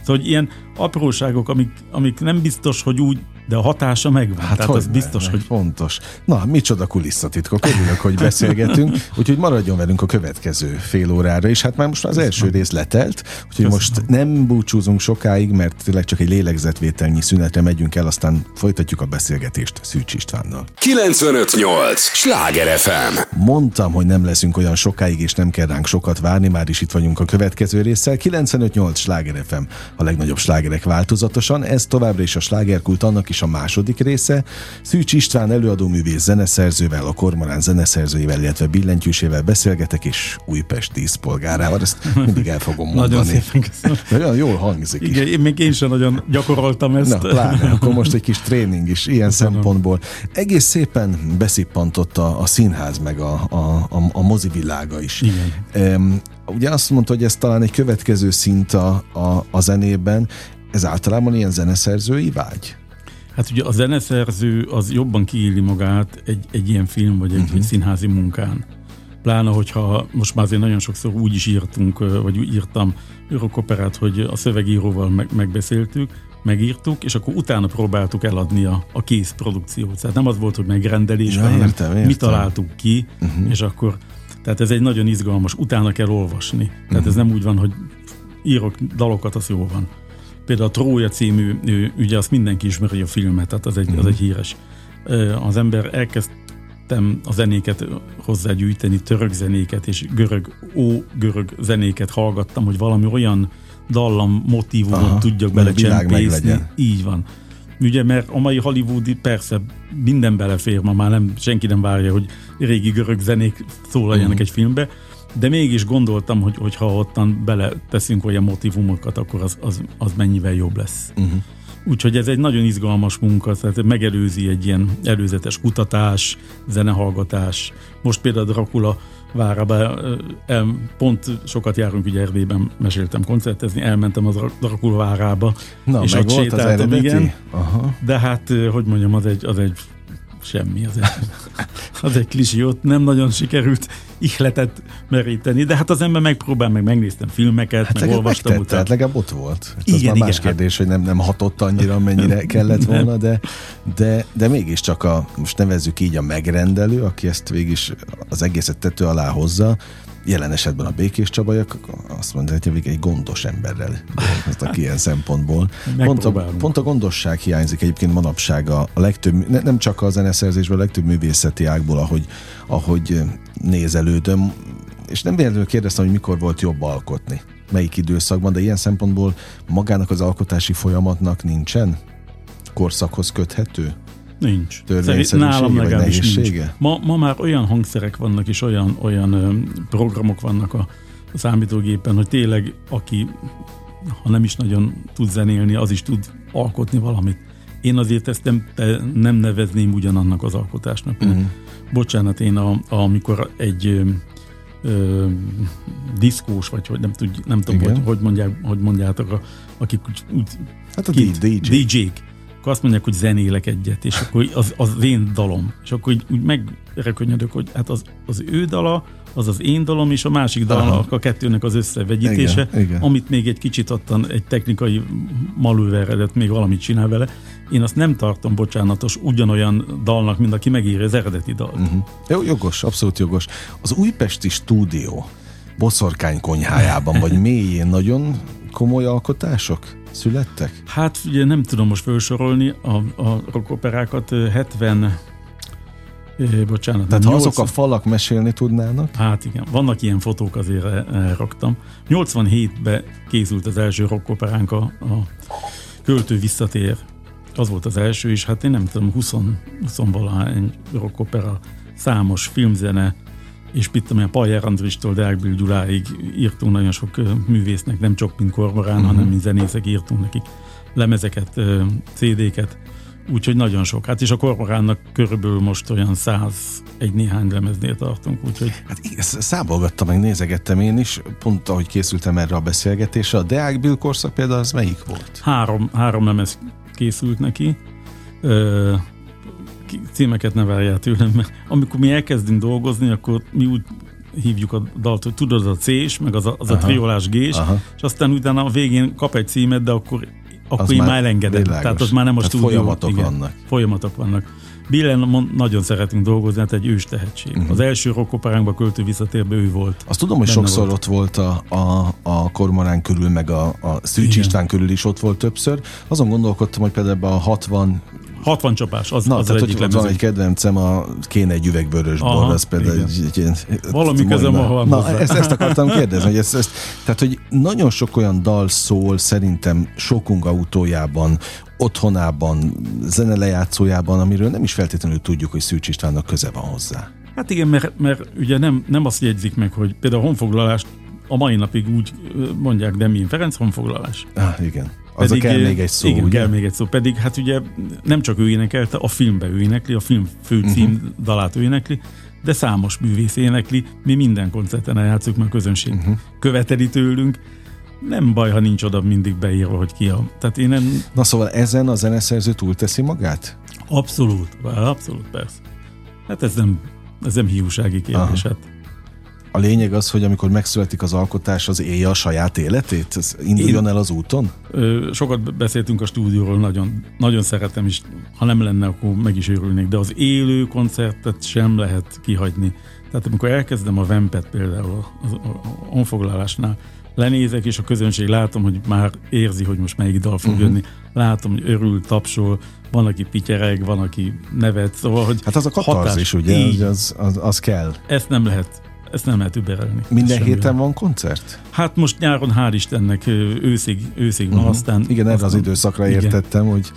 Szóval hogy ilyen apróságok, amik, amik nem biztos, hogy úgy de a hatása megvan. Hát Tehát az ne, biztos, ne, hogy... Fontos. Na, micsoda kulisszatitkok. Örülök, hogy beszélgetünk, [LAUGHS] úgyhogy maradjon velünk a következő fél órára, és hát már most az első rész letelt, úgyhogy Köszönöm. most nem búcsúzunk sokáig, mert tényleg csak egy lélegzetvételnyi szünetre megyünk el, aztán folytatjuk a beszélgetést Szűcs Istvánnal. 958! Sláger FM! Mondtam, hogy nem leszünk olyan sokáig, és nem kell ránk sokat várni, már is itt vagyunk a következő résszel. 958 Sláger FM, a legnagyobb slágerek változatosan. Ez továbbra is a slágerkult annak is a második része. Szűcs István előadóművész zeneszerzővel, a Kormorán zeneszerzőjével, illetve billentyűsével beszélgetek, és Újpest díszpolgárával. Ezt mindig el fogom mondani. Nagyon szépen köszönöm. Nagyon jól hangzik Igen, én még én sem nagyon gyakoroltam ezt. Na, pláne, akkor most egy kis tréning is ilyen köszönöm. szempontból. Egész szépen beszippantott a, a színház meg a, a, a, a mozivilága is. Igen. Um, ugye azt mondta, hogy ez talán egy következő szint a, a, a zenében. Ez általában ilyen zeneszerzői vágy? Hát ugye a zeneszerző az jobban kiéli magát egy, egy ilyen film vagy egy, uh-huh. színházi munkán. Pláne, hogyha most már azért nagyon sokszor úgy is írtunk, vagy úgy írtam örokoperát, hogy a szövegíróval meg, megbeszéltük, megírtuk, és akkor utána próbáltuk eladni a, a kész produkciót. Tehát nem az volt, hogy megrendelés, ja, hanem értem, értem. mi találtuk ki, uh-huh. és akkor, tehát ez egy nagyon izgalmas, utána kell olvasni. Tehát uh-huh. ez nem úgy van, hogy írok dalokat, az jó van. Például a Trója című, ugye azt mindenki ismeri a filmet, tehát az egy, az egy híres. Az ember elkezdtem a zenéket hozzágyűjteni, török zenéket és görög, ó görög zenéket hallgattam, hogy valami olyan dallam motívumot Aha, tudjak belecsempészni. Így van. Ugye, mert a mai hollywoodi persze minden belefér, ma már nem, senki nem várja, hogy régi görög zenék szólaljanak uh-huh. egy filmbe, de mégis gondoltam, hogy, hogy ha ottan bele teszünk olyan motivumokat, akkor az, az, az mennyivel jobb lesz. Uh-huh. Úgyhogy ez egy nagyon izgalmas munka, tehát megelőzi egy ilyen előzetes kutatás, zenehallgatás. Most például Dracula várába, pont sokat járunk, ugye Erdélyben meséltem koncertezni, elmentem az Dracula várába, Na, és ott sétáltam, igen. Aha. De hát, hogy mondjam, az egy, az egy semmi, az egy, [LAUGHS] az egy klisi, ott nem nagyon sikerült ihletet meríteni, de hát az ember megpróbál, meg megnéztem filmeket, hát meg olvastam utána. Tehát legalább ott volt. Igen, az már igen, más hát... kérdés, hogy nem, nem hatott annyira, mennyire kellett volna, de, de, de mégiscsak a, most nevezzük így a megrendelő, aki ezt végig az egészet tető alá hozza, jelen esetben a Békés Csabajak azt mondják, hogy egy gondos emberrel dolgoztak ilyen szempontból. Pont a, pont a gondosság hiányzik egyébként manapság a, a legtöbb, ne, nem csak a zeneszerzésben, a legtöbb művészeti ágból, ahogy, ahogy nézelődöm, és nem véletlenül kérdeztem, hogy mikor volt jobb alkotni, melyik időszakban, de ilyen szempontból magának az alkotási folyamatnak nincsen korszakhoz köthető? Nincs. Nálam legalábbis nincs. Ma, ma már olyan hangszerek vannak, és olyan, olyan ö, programok vannak a, a számítógépen, hogy tényleg aki, ha nem is nagyon tud zenélni, az is tud alkotni valamit. Én azért ezt nem, nem nevezném ugyanannak az alkotásnak. Uh-huh. Bocsánat, én a, a, amikor egy ö, ö, diszkós, vagy hogy nem, tud, nem tudom, hogy, hogy, mondják, hogy mondjátok, akik úgy, Hát a DJ-k. DJ-k akkor azt mondják, hogy zenélek egyet, és akkor az, az én dalom. És akkor úgy, úgy megrekönyödök, hogy hát az, az ő dala, az az én dalom, és a másik dal a kettőnek az összevegyítése, igen, igen. amit még egy kicsit adtan egy technikai malőveredet, még valamit csinál vele. Én azt nem tartom, bocsánatos, ugyanolyan dalnak, mint aki megírja az eredeti dalt. Uh-huh. Jó, jogos, abszolút jogos. Az újpesti stúdió boszorkány konyhájában, vagy mélyén nagyon komoly alkotások? Születtek? Hát ugye nem tudom most felsorolni a, a rockoperákat 70 bocsánat. Tehát ha 80... azok a falak mesélni tudnának? Hát igen, vannak ilyen fotók, azért raktam. 87-ben készült az első rockoperánk a, a Költő visszatér. Az volt az első, és hát én nem tudom, 20, 20 valahány rockopera, számos filmzene, és mit tudom, a Pajer Andristól Deák Gyuláig írtunk nagyon sok művésznek, nem csak mint kormorán, uh-huh. hanem mint zenészek írtunk nekik lemezeket, CD-ket, Úgyhogy nagyon sok. Hát és a kormoránnak körülbelül most olyan száz egy néhány lemeznél tartunk, úgyhogy... Hát számolgattam, meg nézegettem én is, pont ahogy készültem erre a beszélgetésre. A Deák Bill korszak például az melyik volt? Három, három lemez készült neki. Ö, címeket ne várjál tőlem, mert amikor mi elkezdünk dolgozni, akkor mi úgy hívjuk a dalt, hogy tudod, a C-s, meg az a, az a triolás g és aztán utána a végén kap egy címet, de akkor, akkor az én már elengedem. Tehát az már nem a stúdió. Folyamatok igen, vannak. Folyamatok vannak. Billen nagyon szeretünk dolgozni, hát egy ős tehetség. Uh-huh. Az első rockoperánkba költő visszatérbe ő volt. Azt tudom, hogy sokszor volt. ott volt a, a, a Kormorán körül, meg a, a Szűcs István körül is ott volt többször. Azon gondolkodtam, hogy például a 60 60 csapás, az, Na, az tehát, egyik hogy van egy kedvencem, a kéne egy üveg vörös bor, az például egy, egy ilyen... Valami közem van Na, ezt, ezt akartam [LAUGHS] kérdezni, hogy ezt, ezt, tehát, hogy nagyon sok olyan dal szól szerintem sokunk autójában, otthonában, zenelejátszójában, amiről nem is feltétlenül tudjuk, hogy Szűcs Istvánnak köze van hozzá. Hát igen, mert, mert ugye nem, nem azt jegyzik meg, hogy például a honfoglalást a mai napig úgy mondják, de mi Ferenc honfoglalás. Ah, igen. Az pedig, kell még egy szó, igen, ugye? kell még egy szó. Pedig hát ugye nem csak ő énekelte, a filmbe ő énekli, a film főcím uh-huh. dalát ő énekli, de számos művész énekli, mi minden koncerten eljátszunk, mert a közönség uh-huh. követeli tőlünk. Nem baj, ha nincs oda mindig beírva, hogy ki a... Tehát én nem... Na szóval ezen a zeneszerző túlteszi magát? Abszolút, abszolút persze. Hát ez nem, ez nem hiúsági kérdés. Hát a lényeg az, hogy amikor megszületik az alkotás, az élje a saját életét? Ez induljon el az úton? Ö, sokat beszéltünk a stúdióról, nagyon, nagyon szeretem is. Ha nem lenne, akkor meg is örülnék. De az élő koncertet sem lehet kihagyni. Tehát amikor elkezdem a Vempet például az onfoglalásnál, lenézek, és a közönség látom, hogy már érzi, hogy most melyik dal fog uh-huh. jönni. Látom, hogy örül, tapsol, van, aki pityereg, van, aki nevet. Szóval, hogy hát az a katarzis, ugye? Így, az, az, az kell. Ezt nem lehet ezt nem lehet überelni. Minden héten van koncert? Hát most nyáron hál' Istennek őszig, őszig uh-huh. van, aztán... Igen, erre az időszakra igen. értettem, hogy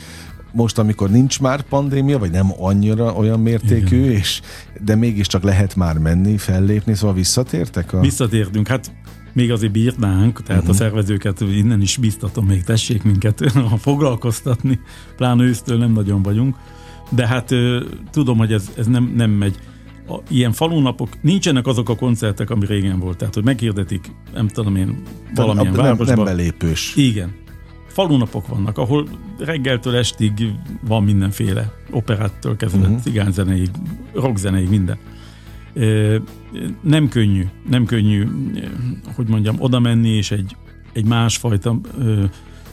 most, amikor nincs már pandémia, vagy nem annyira olyan mértékű, igen. és de mégiscsak lehet már menni, fellépni, szóval visszatértek? A... Visszatértünk, hát még azért bírnánk, tehát uh-huh. a szervezőket innen is biztatom, még tessék minket [LAUGHS] foglalkoztatni, pláne ősztől nem nagyon vagyunk, de hát tudom, hogy ez, ez nem, nem megy a, ilyen falunapok, nincsenek azok a koncertek, ami régen volt. Tehát, hogy meghirdetik, nem tudom én, valamilyen nem, városban. Nem belépős. Igen. Falunapok vannak, ahol reggeltől estig van mindenféle, operáttól kezdve uh-huh. cigányzeneig, rockzeneig, minden. Nem könnyű, nem könnyű, hogy mondjam, oda menni és egy, egy másfajta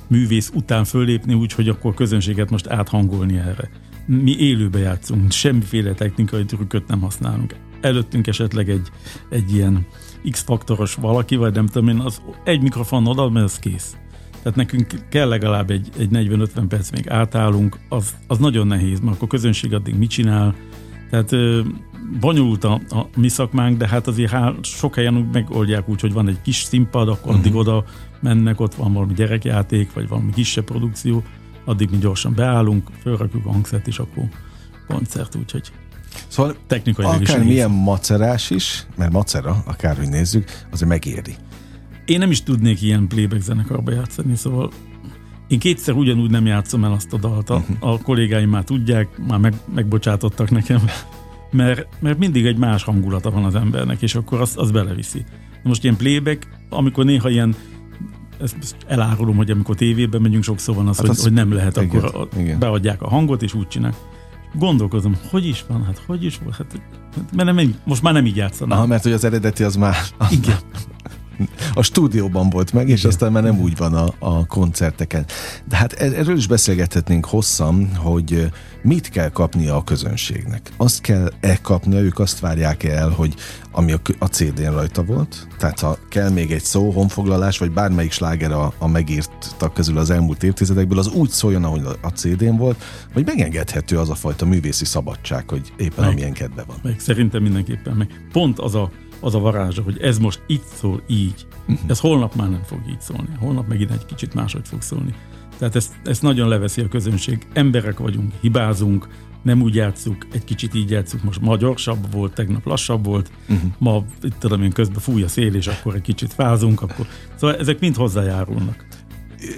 művész után fölépni úgy, hogy akkor közönséget most áthangolni erre mi élőbe játszunk, semmiféle technikai trükköt nem használunk. Előttünk esetleg egy, egy ilyen X-faktoros valaki, vagy nem tudom én, az egy mikrofon oda, mert az kész. Tehát nekünk kell legalább egy, egy 40-50 perc még átállunk, az, az nagyon nehéz, mert akkor a közönség addig mit csinál. Tehát ö, bonyolult a, a mi szakmánk, de hát azért hál, sok helyen megoldják úgy, hogy van egy kis színpad, akkor uh-huh. addig oda mennek, ott van valami gyerekjáték, vagy valami kisebb produkció, addig mi gyorsan beállunk, fölrakjuk a hangszert, és akkor koncert, úgyhogy Szóval technikai akár milyen macerás is, mert macera, akárhogy nézzük, azért megéri. Én nem is tudnék ilyen playback zenekarba játszani, szóval én kétszer ugyanúgy nem játszom el azt a dalt. A, uh-huh. a kollégáim már tudják, már meg, megbocsátottak nekem, mert, mert mindig egy más hangulata van az embernek, és akkor az, az beleviszi. Most ilyen playback, amikor néha ilyen ezt elárulom, hogy amikor tévében megyünk, sokszor van az, hát hogy, az, hogy nem lehet, igen, akkor igen. beadják a hangot, és úgy csinál. Gondolkozom, hogy is van, hát hogy is volt, hát, mert nem, most már nem így játszanak. Aha, mert hogy az eredeti az már... Igen a stúdióban volt meg, és Igen. aztán már nem úgy van a, a koncerteken. De hát er-, erről is beszélgethetnénk hosszan, hogy mit kell kapnia a közönségnek. Azt kell-e kapnia, ők azt várják el, hogy ami a, a CD-n rajta volt, tehát ha kell még egy szó, honfoglalás, vagy bármelyik sláger a, a megírtak közül az elmúlt évtizedekből, az úgy szóljon, ahogy a CD-n volt, hogy megengedhető az a fajta művészi szabadság, hogy éppen meg, amilyen kedve van. Meg szerintem mindenképpen meg. Pont az a az a varázsa, hogy ez most itt szól így. Uh-huh. Ez holnap már nem fog így szólni. Holnap megint egy kicsit máshogy fog szólni. Tehát ezt, ezt nagyon leveszi a közönség. Emberek vagyunk, hibázunk, nem úgy játszuk, egy kicsit így játszuk, most ma gyorsabb volt, tegnap lassabb volt, uh-huh. ma itt tudom én közben fúj a szél, és akkor egy kicsit fázunk, akkor... Szóval ezek mind hozzájárulnak.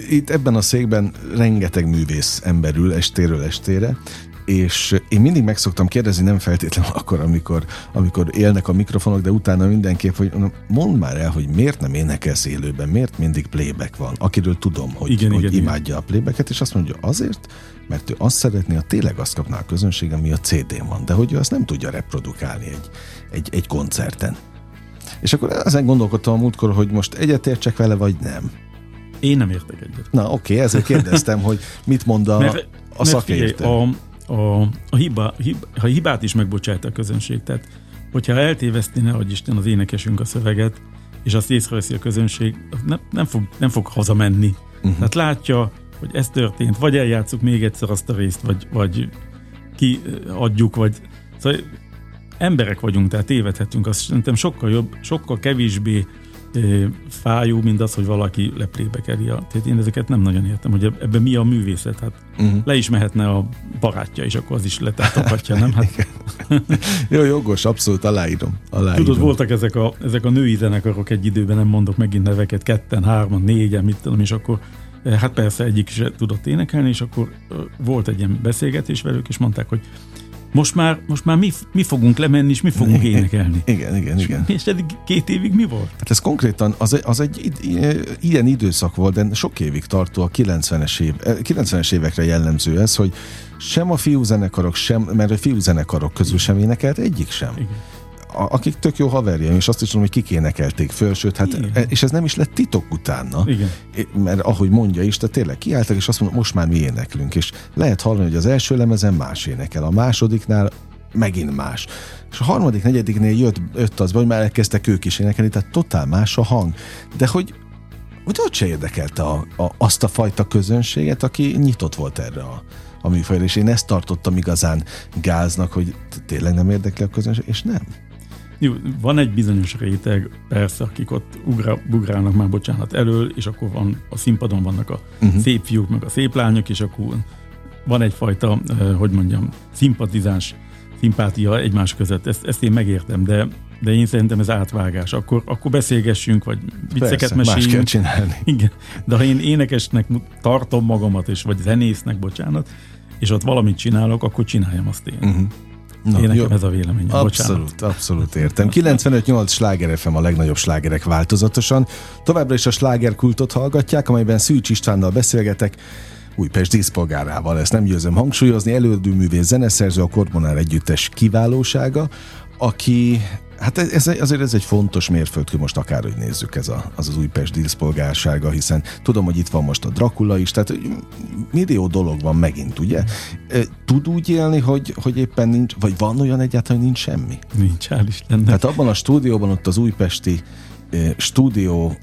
itt ebben a székben rengeteg művész emberül estéről estére, és én mindig meg szoktam kérdezni, nem feltétlenül [LAUGHS] akkor, amikor, amikor élnek a mikrofonok, de utána mindenképp, hogy mondd már el, hogy miért nem énekelsz élőben, miért mindig playback van, akiről tudom, hogy, Igen, hogy igen, imádja igen. a playbacket, és azt mondja azért, mert ő azt szeretné, ha tényleg azt kapná a közönség, ami a CD-n van, de hogy ő azt nem tudja reprodukálni egy, egy, egy koncerten. És akkor ezen gondolkodtam a múltkor, hogy most egyetértsek vele, vagy nem. Én nem értek egyet. Na oké, ezért kérdeztem, hogy mit mond a, Mert, a szakértő. Figyelj, a, a, a, hiba, hib, a hibát is megbocsájt a közönség. Tehát, hogyha eltéveszti, ne adj Isten az énekesünk a szöveget, és azt észreveszi a közönség, nem, nem, fog, nem fog hazamenni. Uh-huh. Tehát látja, hogy ez történt, vagy eljátszuk még egyszer azt a részt, vagy, vagy kiadjuk, vagy szóval emberek vagyunk, tehát tévedhetünk, azt szerintem sokkal jobb, sokkal kevésbé fájó, mint az, hogy valaki leplébekeli. Tehát én ezeket nem nagyon értem, hogy ebben mi a művészet. Hát uh-huh. le is mehetne a barátja, és akkor az is letátoghatja, nem? Hát... Jó, jogos, abszolút aláírom. aláírom. Tudod, voltak ezek a, ezek a női zenekarok egy időben, nem mondok megint neveket, ketten, hárman, négyen, mit tudom, és akkor hát persze egyik is tudott énekelni, és akkor volt egy ilyen beszélgetés velük, és mondták, hogy most már, most már mi, mi fogunk lemenni, és mi fogunk énekelni. Igen, igen, igen. És eddig két évig mi volt? Hát ez konkrétan, az, az egy ilyen időszak volt, de sok évig tartó a 90-es, év, 90-es eh, évekre jellemző ez, hogy sem a fiúzenekarok, sem, mert a fiúzenekarok közül sem énekelt egyik sem. Igen akik tök jó haverjaim, és azt is tudom, hogy kik énekelték föl, sőt, hát, Igen. és ez nem is lett titok utána. Igen. Mert ahogy mondja is, tehát tényleg kiálltak, és azt mondom, most már mi éneklünk, és lehet hallani, hogy az első lemezen más énekel, a másodiknál megint más. És a harmadik, negyediknél jött, jött az, hogy már elkezdtek ők is énekelni, tehát totál más a hang. De hogy hogy ott se érdekelte a, a, azt a fajta közönséget, aki nyitott volt erre a, a műfajra, és én ezt tartottam igazán gáznak, hogy tényleg nem érdekli a közönség, és nem. Jó, van egy bizonyos réteg, persze, akik ott ugra, bugrálnak már, bocsánat, elől, és akkor van a színpadon vannak a uh-huh. szép fiúk, meg a szép lányok, és akkor van egyfajta, uh, hogy mondjam, szimpatizás, szimpátia egymás között. Ezt, ezt én megértem, de de én szerintem ez átvágás. Akkor, akkor beszélgessünk, vagy vicceket Persze, meséljünk. Más kell csinálni. [LAUGHS] Igen. De ha én énekesnek tartom magamat, és vagy zenésznek, bocsánat, és ott valamit csinálok, akkor csináljam azt én. Uh-huh. Na, Én nekem jó. ez a véleményem. Abszolút, Bocsánat. abszolút értem. 95-8 sláger FM a legnagyobb slágerek változatosan. Továbbra is a slágerkultot hallgatják, amelyben Szűcs Istvánnal beszélgetek. Újpest díszpolgárával, ezt nem győzöm hangsúlyozni, elődőművész zeneszerző, a Kormonár Együttes kiválósága, aki Hát ez, azért ez egy fontos mérföldkő most akárhogy nézzük ez a, az, az Újpest díszpolgársága, hiszen tudom, hogy itt van most a Dracula is, tehát millió dolog van megint, ugye? Tud úgy élni, hogy, hogy éppen nincs, vagy van olyan egyáltalán, hogy nincs semmi? Nincs, hál' Istennek. Tehát abban a stúdióban, ott az újpesti stúdió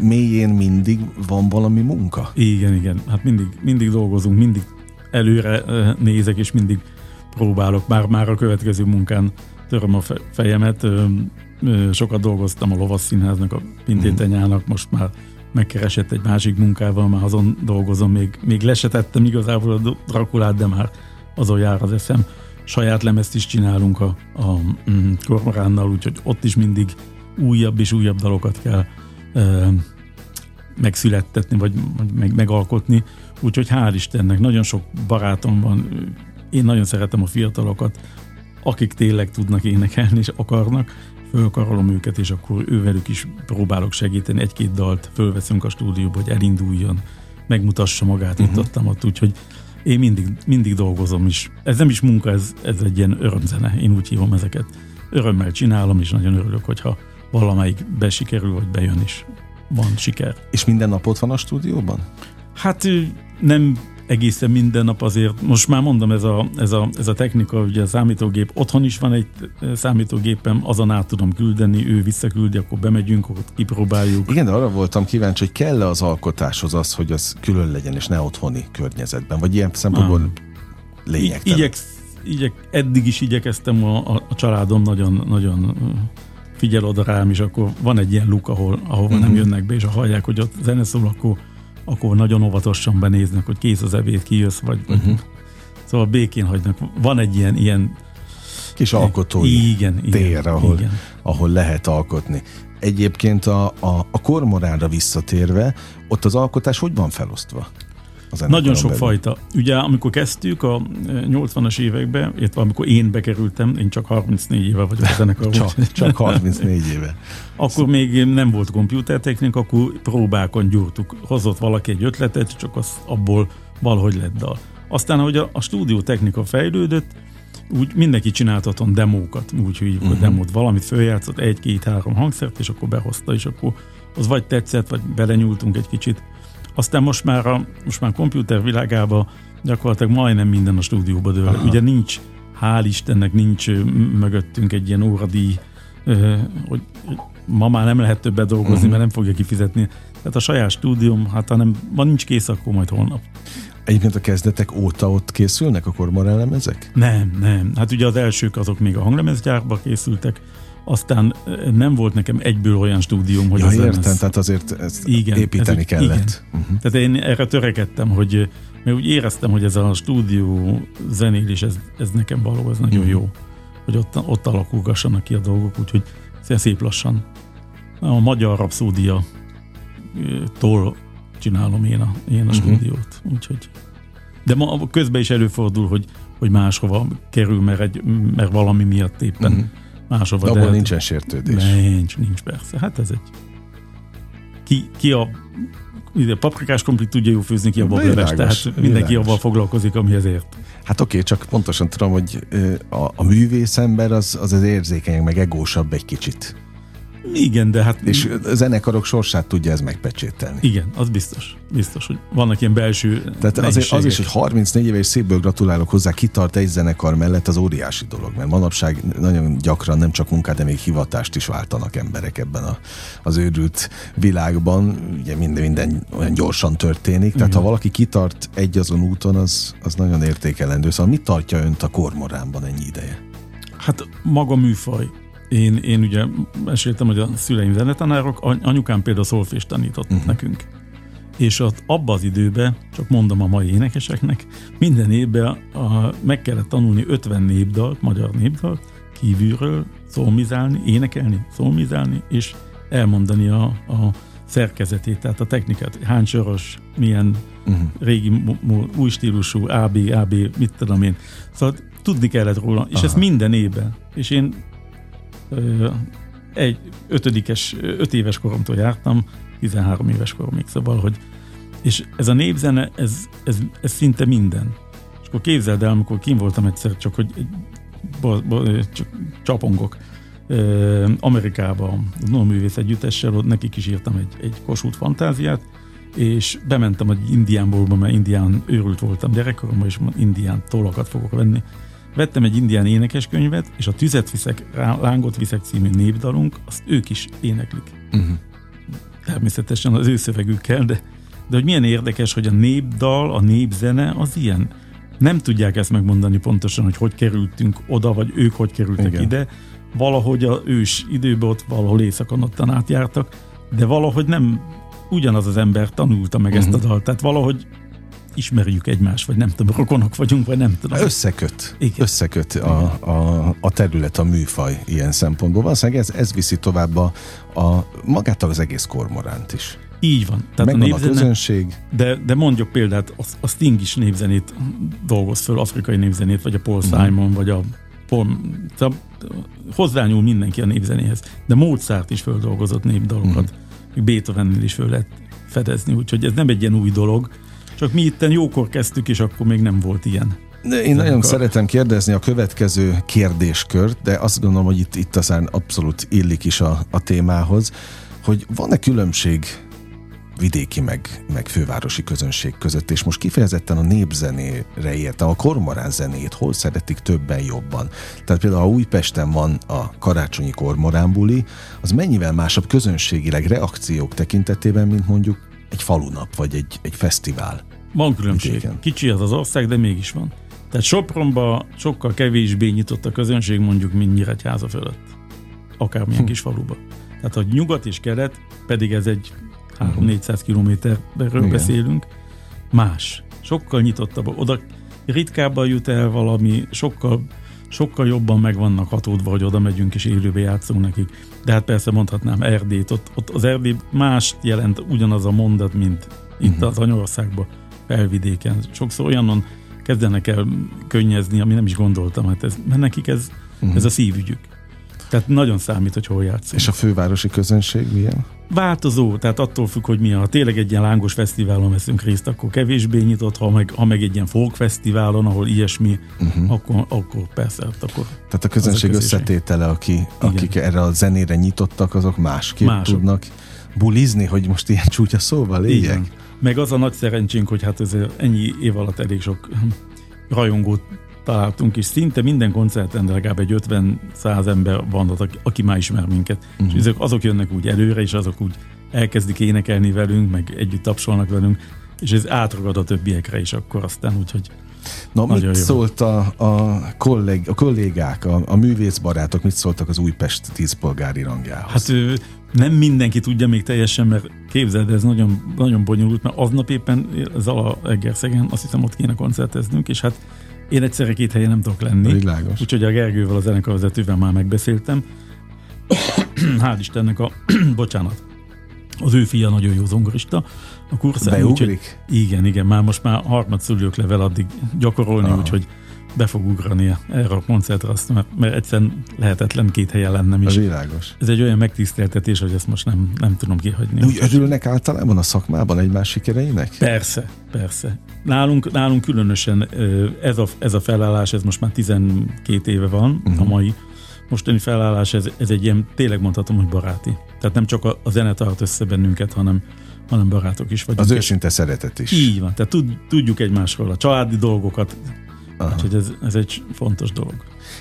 mélyén mindig van valami munka? Igen, igen. Hát mindig, mindig dolgozunk, mindig előre nézek, és mindig próbálok már, már a következő munkán töröm a fejemet. Sokat dolgoztam a Lovasz Színháznak, a Pintétenyának, most már megkeresett egy másik munkával, már azon dolgozom, még, még lesetettem igazából a Drakulát, de már azon jár az eszem. Saját lemezt is csinálunk a, a mm, kormoránnal, úgyhogy ott is mindig újabb és újabb dalokat kell e, megszülettetni, vagy, vagy meg, megalkotni. Úgyhogy hál' Istennek, nagyon sok barátom van, én nagyon szeretem a fiatalokat, akik tényleg tudnak énekelni és akarnak, fölkarolom őket, és akkor ővelük is próbálok segíteni, egy-két dalt fölveszünk a stúdióba, hogy elinduljon, megmutassa magát uh-huh. itt ott, ott, úgyhogy én mindig, mindig dolgozom is. Ez nem is munka, ez, ez egy ilyen örömzene, én úgy hívom ezeket. Örömmel csinálom, és nagyon örülök, hogyha valamelyik besikerül, vagy bejön is. Van siker. És minden nap ott van a stúdióban? Hát nem egészen minden nap azért, most már mondom, ez a, ez a, ez a technika, ugye a számítógép, otthon is van egy számítógépem, azon át tudom küldeni, ő visszaküldi, akkor bemegyünk, akkor kipróbáljuk. Igen, de arra voltam kíváncsi, hogy kell-e az alkotáshoz az, hogy az külön legyen, és ne otthoni környezetben, vagy ilyen szempontból lényegtelen. Igyek, igyek, eddig is igyekeztem, a, a, a családom nagyon, nagyon figyel oda rám, és akkor van egy ilyen luk, ahol, ahova uh-huh. nem jönnek be, és ha hallják, hogy ott zene szól, akkor akkor nagyon óvatosan benéznek, hogy kész az ebéd, kijössz, vagy, uh-huh. szóval békén hagynak. Van egy ilyen, ilyen kis alkotói igen, tér, igen, ahol, igen. ahol lehet alkotni. egyébként a, a, a kormoránra visszatérve, ott az alkotás hogy van felosztva? Nagyon sok belül. fajta. Ugye amikor kezdtük a 80-as években, illetve amikor én bekerültem, én csak 34 éve vagyok a zenekarban. csak, csak 34 éve. [LAUGHS] akkor még nem volt komputertechnik, akkor próbákon gyúrtuk. Hozott valaki egy ötletet, csak az abból valahogy lett dal. Aztán, ahogy a, a stúdiótechnika fejlődött, úgy mindenki csináltatott demókat, úgy hívjuk uh-huh. a mhm. demót, valamit följátszott, egy, két, három hangszert, és akkor behozta, és akkor az vagy tetszett, vagy belenyúltunk egy kicsit. Aztán most már a most már komputer világában gyakorlatilag majdnem minden a stúdióba dől. Aha. Ugye nincs, hál' Istennek nincs mögöttünk egy ilyen óradíj, hogy ma már nem lehet többet dolgozni, uh-huh. mert nem fogja kifizetni. Tehát a saját stúdium, hát ha nem, ma nincs kész, akkor majd holnap. Egyébként a kezdetek óta ott készülnek a kormorellemezek? Nem, nem. Hát ugye az elsők azok még a hanglemezgyárba készültek, aztán nem volt nekem egyből olyan stúdium, hogy ja, értem, ez... tehát azért ezt igen, építeni ez, kellett. Igen. Uh-huh. Tehát én erre törekedtem, hogy mert úgy éreztem, hogy ez a stúdió zenélés, ez, ez nekem való, ez nagyon uh-huh. jó, hogy ott, ott alakulgassanak ki a dolgok, úgyhogy szép lassan. A magyar rapszódia tól csinálom én a, én a uh-huh. stúdiót, úgyhogy de ma közben is előfordul, hogy, hogy máshova kerül, mert, egy, mert valami miatt éppen uh-huh máshova. De abban de nincsen sértődés. Nincs, nincs persze. Hát ez egy... Ki, ki a ide, paprikás komplit tudja jó főzni ki a bableves, tehát mindenki világos. abban foglalkozik, amihez ért. Hát oké, csak pontosan tudom, hogy a, a művész ember az, az az érzékeny, meg egósabb egy kicsit. Igen, de hát... És a zenekarok sorsát tudja ez megpecsételni. Igen, az biztos. Biztos, hogy vannak ilyen belső Tehát azért, az is, hogy 34 éve és szépből gratulálok hozzá, kitart egy zenekar mellett, az óriási dolog, mert manapság nagyon gyakran nem csak munkát, de még hivatást is váltanak emberek ebben a, az őrült világban. Ugye minden, minden olyan gyorsan történik, tehát Igen. ha valaki kitart egy azon úton, az, az nagyon értékelendő. Szóval mit tartja önt a kormoránban ennyi ideje? Hát maga műfaj én, én ugye meséltem, hogy a szüleim zenetanárok, anyukám például szolfést tanított uh-huh. nekünk. És ott abban az időben, csak mondom a mai énekeseknek, minden évben a, meg kellett tanulni 50 népdalt, magyar népdalt, kívülről szólmizálni, énekelni, szólmizálni, és elmondani a, a szerkezetét, tehát a technikát, hány soros, milyen uh-huh. régi, új stílusú, AB, AB, mit tudom én. Szóval tudni kellett róla, és Aha. ez minden évben. És én egy ötödikes, öt éves koromtól jártam, 13 éves koromig, szóval, hogy és ez a népzene, ez, ez, ez szinte minden. És akkor képzeld el, amikor kim voltam egyszer, csak hogy bo, bo, csak csapongok, Amerikában, a művész együttessel, ott nekik is írtam egy, egy kosút fantáziát, és bementem egy indiánból, mert indián őrült voltam gyerekkoromban, és indián tollakat fogok venni, Vettem egy indián énekeskönyvet, és a Tüzet viszek, Lángot viszek című népdalunk, azt ők is éneklik. Uh-huh. Természetesen az ő szövegükkel, de, de hogy milyen érdekes, hogy a népdal, a népzene az ilyen. Nem tudják ezt megmondani pontosan, hogy hogy kerültünk oda, vagy ők hogy kerültek Igen. ide. Valahogy a ős időben ott valahol éjszakon ottan átjártak, de valahogy nem ugyanaz az ember tanulta meg uh-huh. ezt a mhm. dalt. Tehát valahogy ismerjük egymást, vagy nem tudom, rokonok vagyunk, vagy nem tudom. Összeköt. Igen. Összeköt a, a, a terület, a műfaj ilyen szempontból. Valószínűleg ez, ez viszi tovább a, a, magát az egész kormoránt is. Így van. Tehát Megvan a, népzene, a közönség. De, de mondjuk példát, a, a Sting is népzenét dolgoz föl, afrikai népzenét, vagy a Paul uh-huh. Simon, vagy a Paul, szóval hozzányúl mindenki a népzenéhez. De Mozart is földolgozott népdalokat. Uh-huh. Beethovennél is föl lehet fedezni, úgyhogy ez nem egy ilyen új dolog. Csak mi itten jókor kezdtük, és akkor még nem volt ilyen. De én nagyon szeretem kérdezni a következő kérdéskört, de azt gondolom, hogy itt, itt aztán abszolút illik is a, a témához, hogy van-e különbség vidéki meg, meg fővárosi közönség között, és most kifejezetten a népzenére értem, a kormorán zenét, hol szeretik többen jobban. Tehát például, ha Újpesten van a karácsonyi kormoránbuli, az mennyivel másabb közönségileg reakciók tekintetében, mint mondjuk egy falunap, vagy egy, egy fesztivál. Van különbség. Vidéken. Kicsi az az ország, de mégis van. Tehát Sopronba sokkal kevésbé nyitott a közönség mondjuk, mint Nyíregyháza fölött. Akármilyen hm. kis faluba. Tehát a nyugat és kelet, pedig ez egy 3-400 kilométerről beszélünk, más. Sokkal nyitottabb. Oda ritkábban jut el valami, sokkal sokkal jobban meg vannak hatódva, hogy oda megyünk és élőbe játszunk nekik. De hát persze mondhatnám Erdélyt, ott, ott az Erdély mást jelent ugyanaz a mondat, mint itt uh-huh. az Anyországban, felvidéken. Sokszor olyanon kezdenek el könnyezni, ami nem is gondoltam, hát ez, mert nekik ez, uh-huh. ez a szívügyük. Tehát nagyon számít, hogy hol játszunk. És a fővárosi közönség milyen? Változó, tehát attól függ, hogy milyen. Ha tényleg egy ilyen lángos fesztiválon veszünk részt, akkor kevésbé nyitott, ha meg, ha meg egy ilyen folk fesztiválon, ahol ilyesmi, uh-huh. akkor, akkor persze, hát akkor... Tehát a közönség, a összetétele, aki, akik erre a zenére nyitottak, azok másképp Mások. tudnak bulizni, hogy most ilyen csúcsa szóval éljek. Meg az a nagy szerencsénk, hogy hát ez ennyi év alatt elég sok rajongót találtunk, és szinte minden koncerten legalább egy 50-100 ember van ott, aki már ismer minket. Uh-huh. És azok, azok jönnek úgy előre, és azok úgy elkezdik énekelni velünk, meg együtt tapsolnak velünk, és ez átragad a többiekre is akkor aztán, úgyhogy Na, mit jó. szólt a, a, kolleg, a kollégák, a, a művészbarátok, mit szóltak az Újpest tízpolgári rangjához? Hát nem mindenki tudja még teljesen, mert képzeld, ez nagyon, nagyon bonyolult, mert aznap éppen Zala Egerszegen, azt hiszem ott kéne koncerteznünk, és hát én egyszerre két helyen nem tudok lenni. Világos. Úgyhogy a Gergővel, a zenekarvezetővel már megbeszéltem. [COUGHS] Hál' Istennek a, [COUGHS] bocsánat, az ő fia nagyon jó zongorista a kurszán. Úgyhogy, igen, igen, már most már harmad szülők level addig gyakorolni, Aha. úgyhogy be fog ugrani erre a koncertre, azt, mert, mert egyszerűen lehetetlen két helyen lennem is. A világos. Ez egy olyan megtiszteltetés, hogy ezt most nem, nem tudom kihagyni. Úgy örülnek általában a szakmában egymás sikereinek? Persze, persze. Nálunk, nálunk különösen ez a, ez a felállás, ez most már 12 éve van, uh-huh. a mai mostani felállás, ez, ez egy ilyen, tényleg mondhatom, hogy baráti. Tehát nem csak a, a zene tart össze bennünket, hanem, hanem barátok is vagyunk. Az őszinte szeretet is. Így van, tehát tud, tudjuk egymásról a családi dolgokat, Aha. úgyhogy ez, ez egy fontos dolog.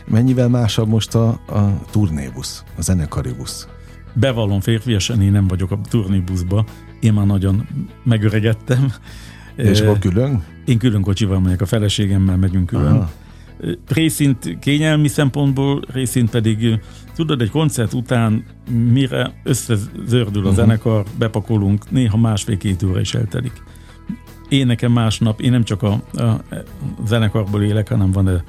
Mennyivel másabb most a, a turnébusz, a zenekari busz? Bevallom férfiasan, én nem vagyok a turnébuszba, én már nagyon megöregettem. És akkor külön? Én külön kocsival megyek, a feleségemmel megyünk külön. Aha. Részint kényelmi szempontból, részint pedig, tudod, egy koncert után mire összezördül a uh-huh. zenekar, bepakolunk, néha másfél-két óra is eltelik. Én nekem másnap, én nem csak a, a zenekarból élek, hanem van a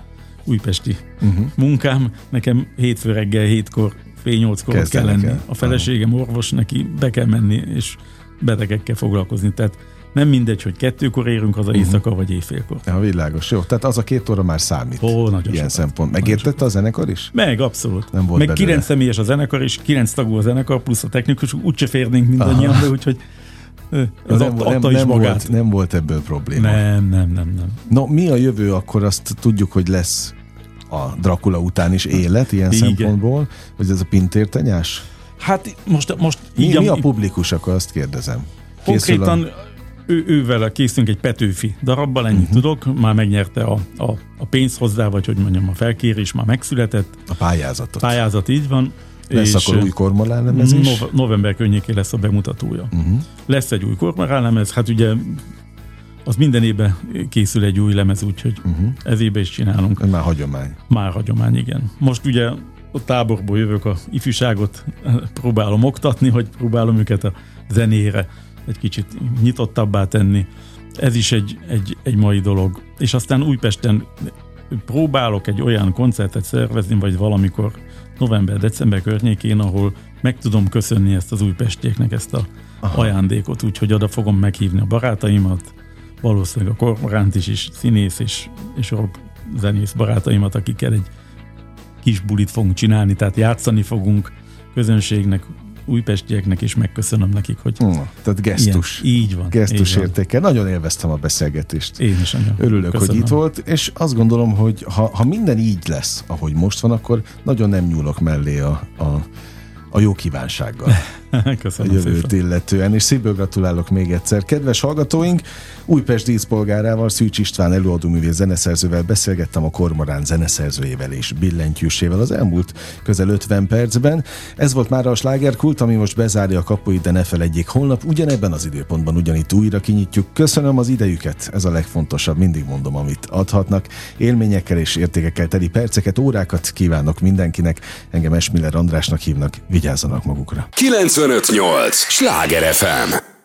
újpesti uh-huh. munkám. Nekem hétfő reggel, hétkor, fél nyolckor kell lenni. El. A feleségem orvos, neki be kell menni, és betegekkel foglalkozni. Tehát nem mindegy, hogy kettőkor érünk haza uh-huh. éjszaka, vagy éjfélkor. Ja, világos. Jó, tehát az a két óra már számít. Ó, nagyon Ilyen sokat. szempont. Megértette a zenekar is? Meg, abszolút. Nem volt Meg belőle. kilenc személyes a zenekar, és kilenc tagú a zenekar, plusz a technikus, úgyse férnénk mindannyian, de úgyhogy ez nem, nem, nem, Volt, nem volt ebből probléma. Nem, nem, nem, nem. No, mi a jövő? Akkor azt tudjuk, hogy lesz a Dracula után is élet ilyen Igen. szempontból, hogy ez a pintértenyás? Hát most, most mi, így, mi a publikus, akkor azt kérdezem. Konkrétan a ő, ővel készülünk egy Petőfi darabbal, ennyit uh-huh. tudok, már megnyerte a, a, a pénzt hozzá, vagy hogy mondjam, a felkérés már megszületett. A pályázatot. Pályázat, így van. Lesz és akkor új kormoránlemez is? Nov- november környékén lesz a bemutatója. Uh-huh. Lesz egy új kormoránlemez, hát ugye az minden évben készül egy új lemez, úgyhogy uh-huh. ez évben is csinálunk. Már hagyomány. Már hagyomány, igen. Most ugye a táborból jövök a ifjúságot, próbálom oktatni, hogy próbálom őket a zenére egy kicsit nyitottabbá tenni. Ez is egy, egy, egy mai dolog. És aztán Újpesten próbálok egy olyan koncertet szervezni, vagy valamikor november-december környékén, ahol meg tudom köszönni ezt az újpestieknek ezt a Aha. ajándékot, úgyhogy oda fogom meghívni a barátaimat, valószínűleg a kormoránt is, és színész és, és rock zenész barátaimat, akikkel egy kis bulit fogunk csinálni, tehát játszani fogunk közönségnek, újpestieknek is megköszönöm nekik, hogy... Hmm, tehát gesztus. Ilyen, így van. Gesztus így értéke. Van. Nagyon élveztem a beszélgetést. Én is nagyon. Örülök, köszönöm. hogy itt volt, és azt gondolom, hogy ha, ha minden így lesz, ahogy most van, akkor nagyon nem nyúlok mellé a, a a jó kívánsággal. [LAUGHS] Köszönöm a jövőt szépen. illetően, és szívből gratulálok még egyszer. Kedves hallgatóink, Újpest díszpolgárával, Szűcs István előadóművész zeneszerzővel beszélgettem a Kormorán zeneszerzőjével és billentyűsével az elmúlt közel 50 percben. Ez volt már a slágerkult, ami most bezárja a kapuit, de ne felejtjék, holnap ugyanebben az időpontban ugyanitt újra kinyitjuk. Köszönöm az idejüket, ez a legfontosabb, mindig mondom, amit adhatnak. Élményekkel és értékekkel teli perceket, órákat kívánok mindenkinek. Engem Esmiller Andrásnak hívnak, vigyázzanak magukra. 958! Sláger FM!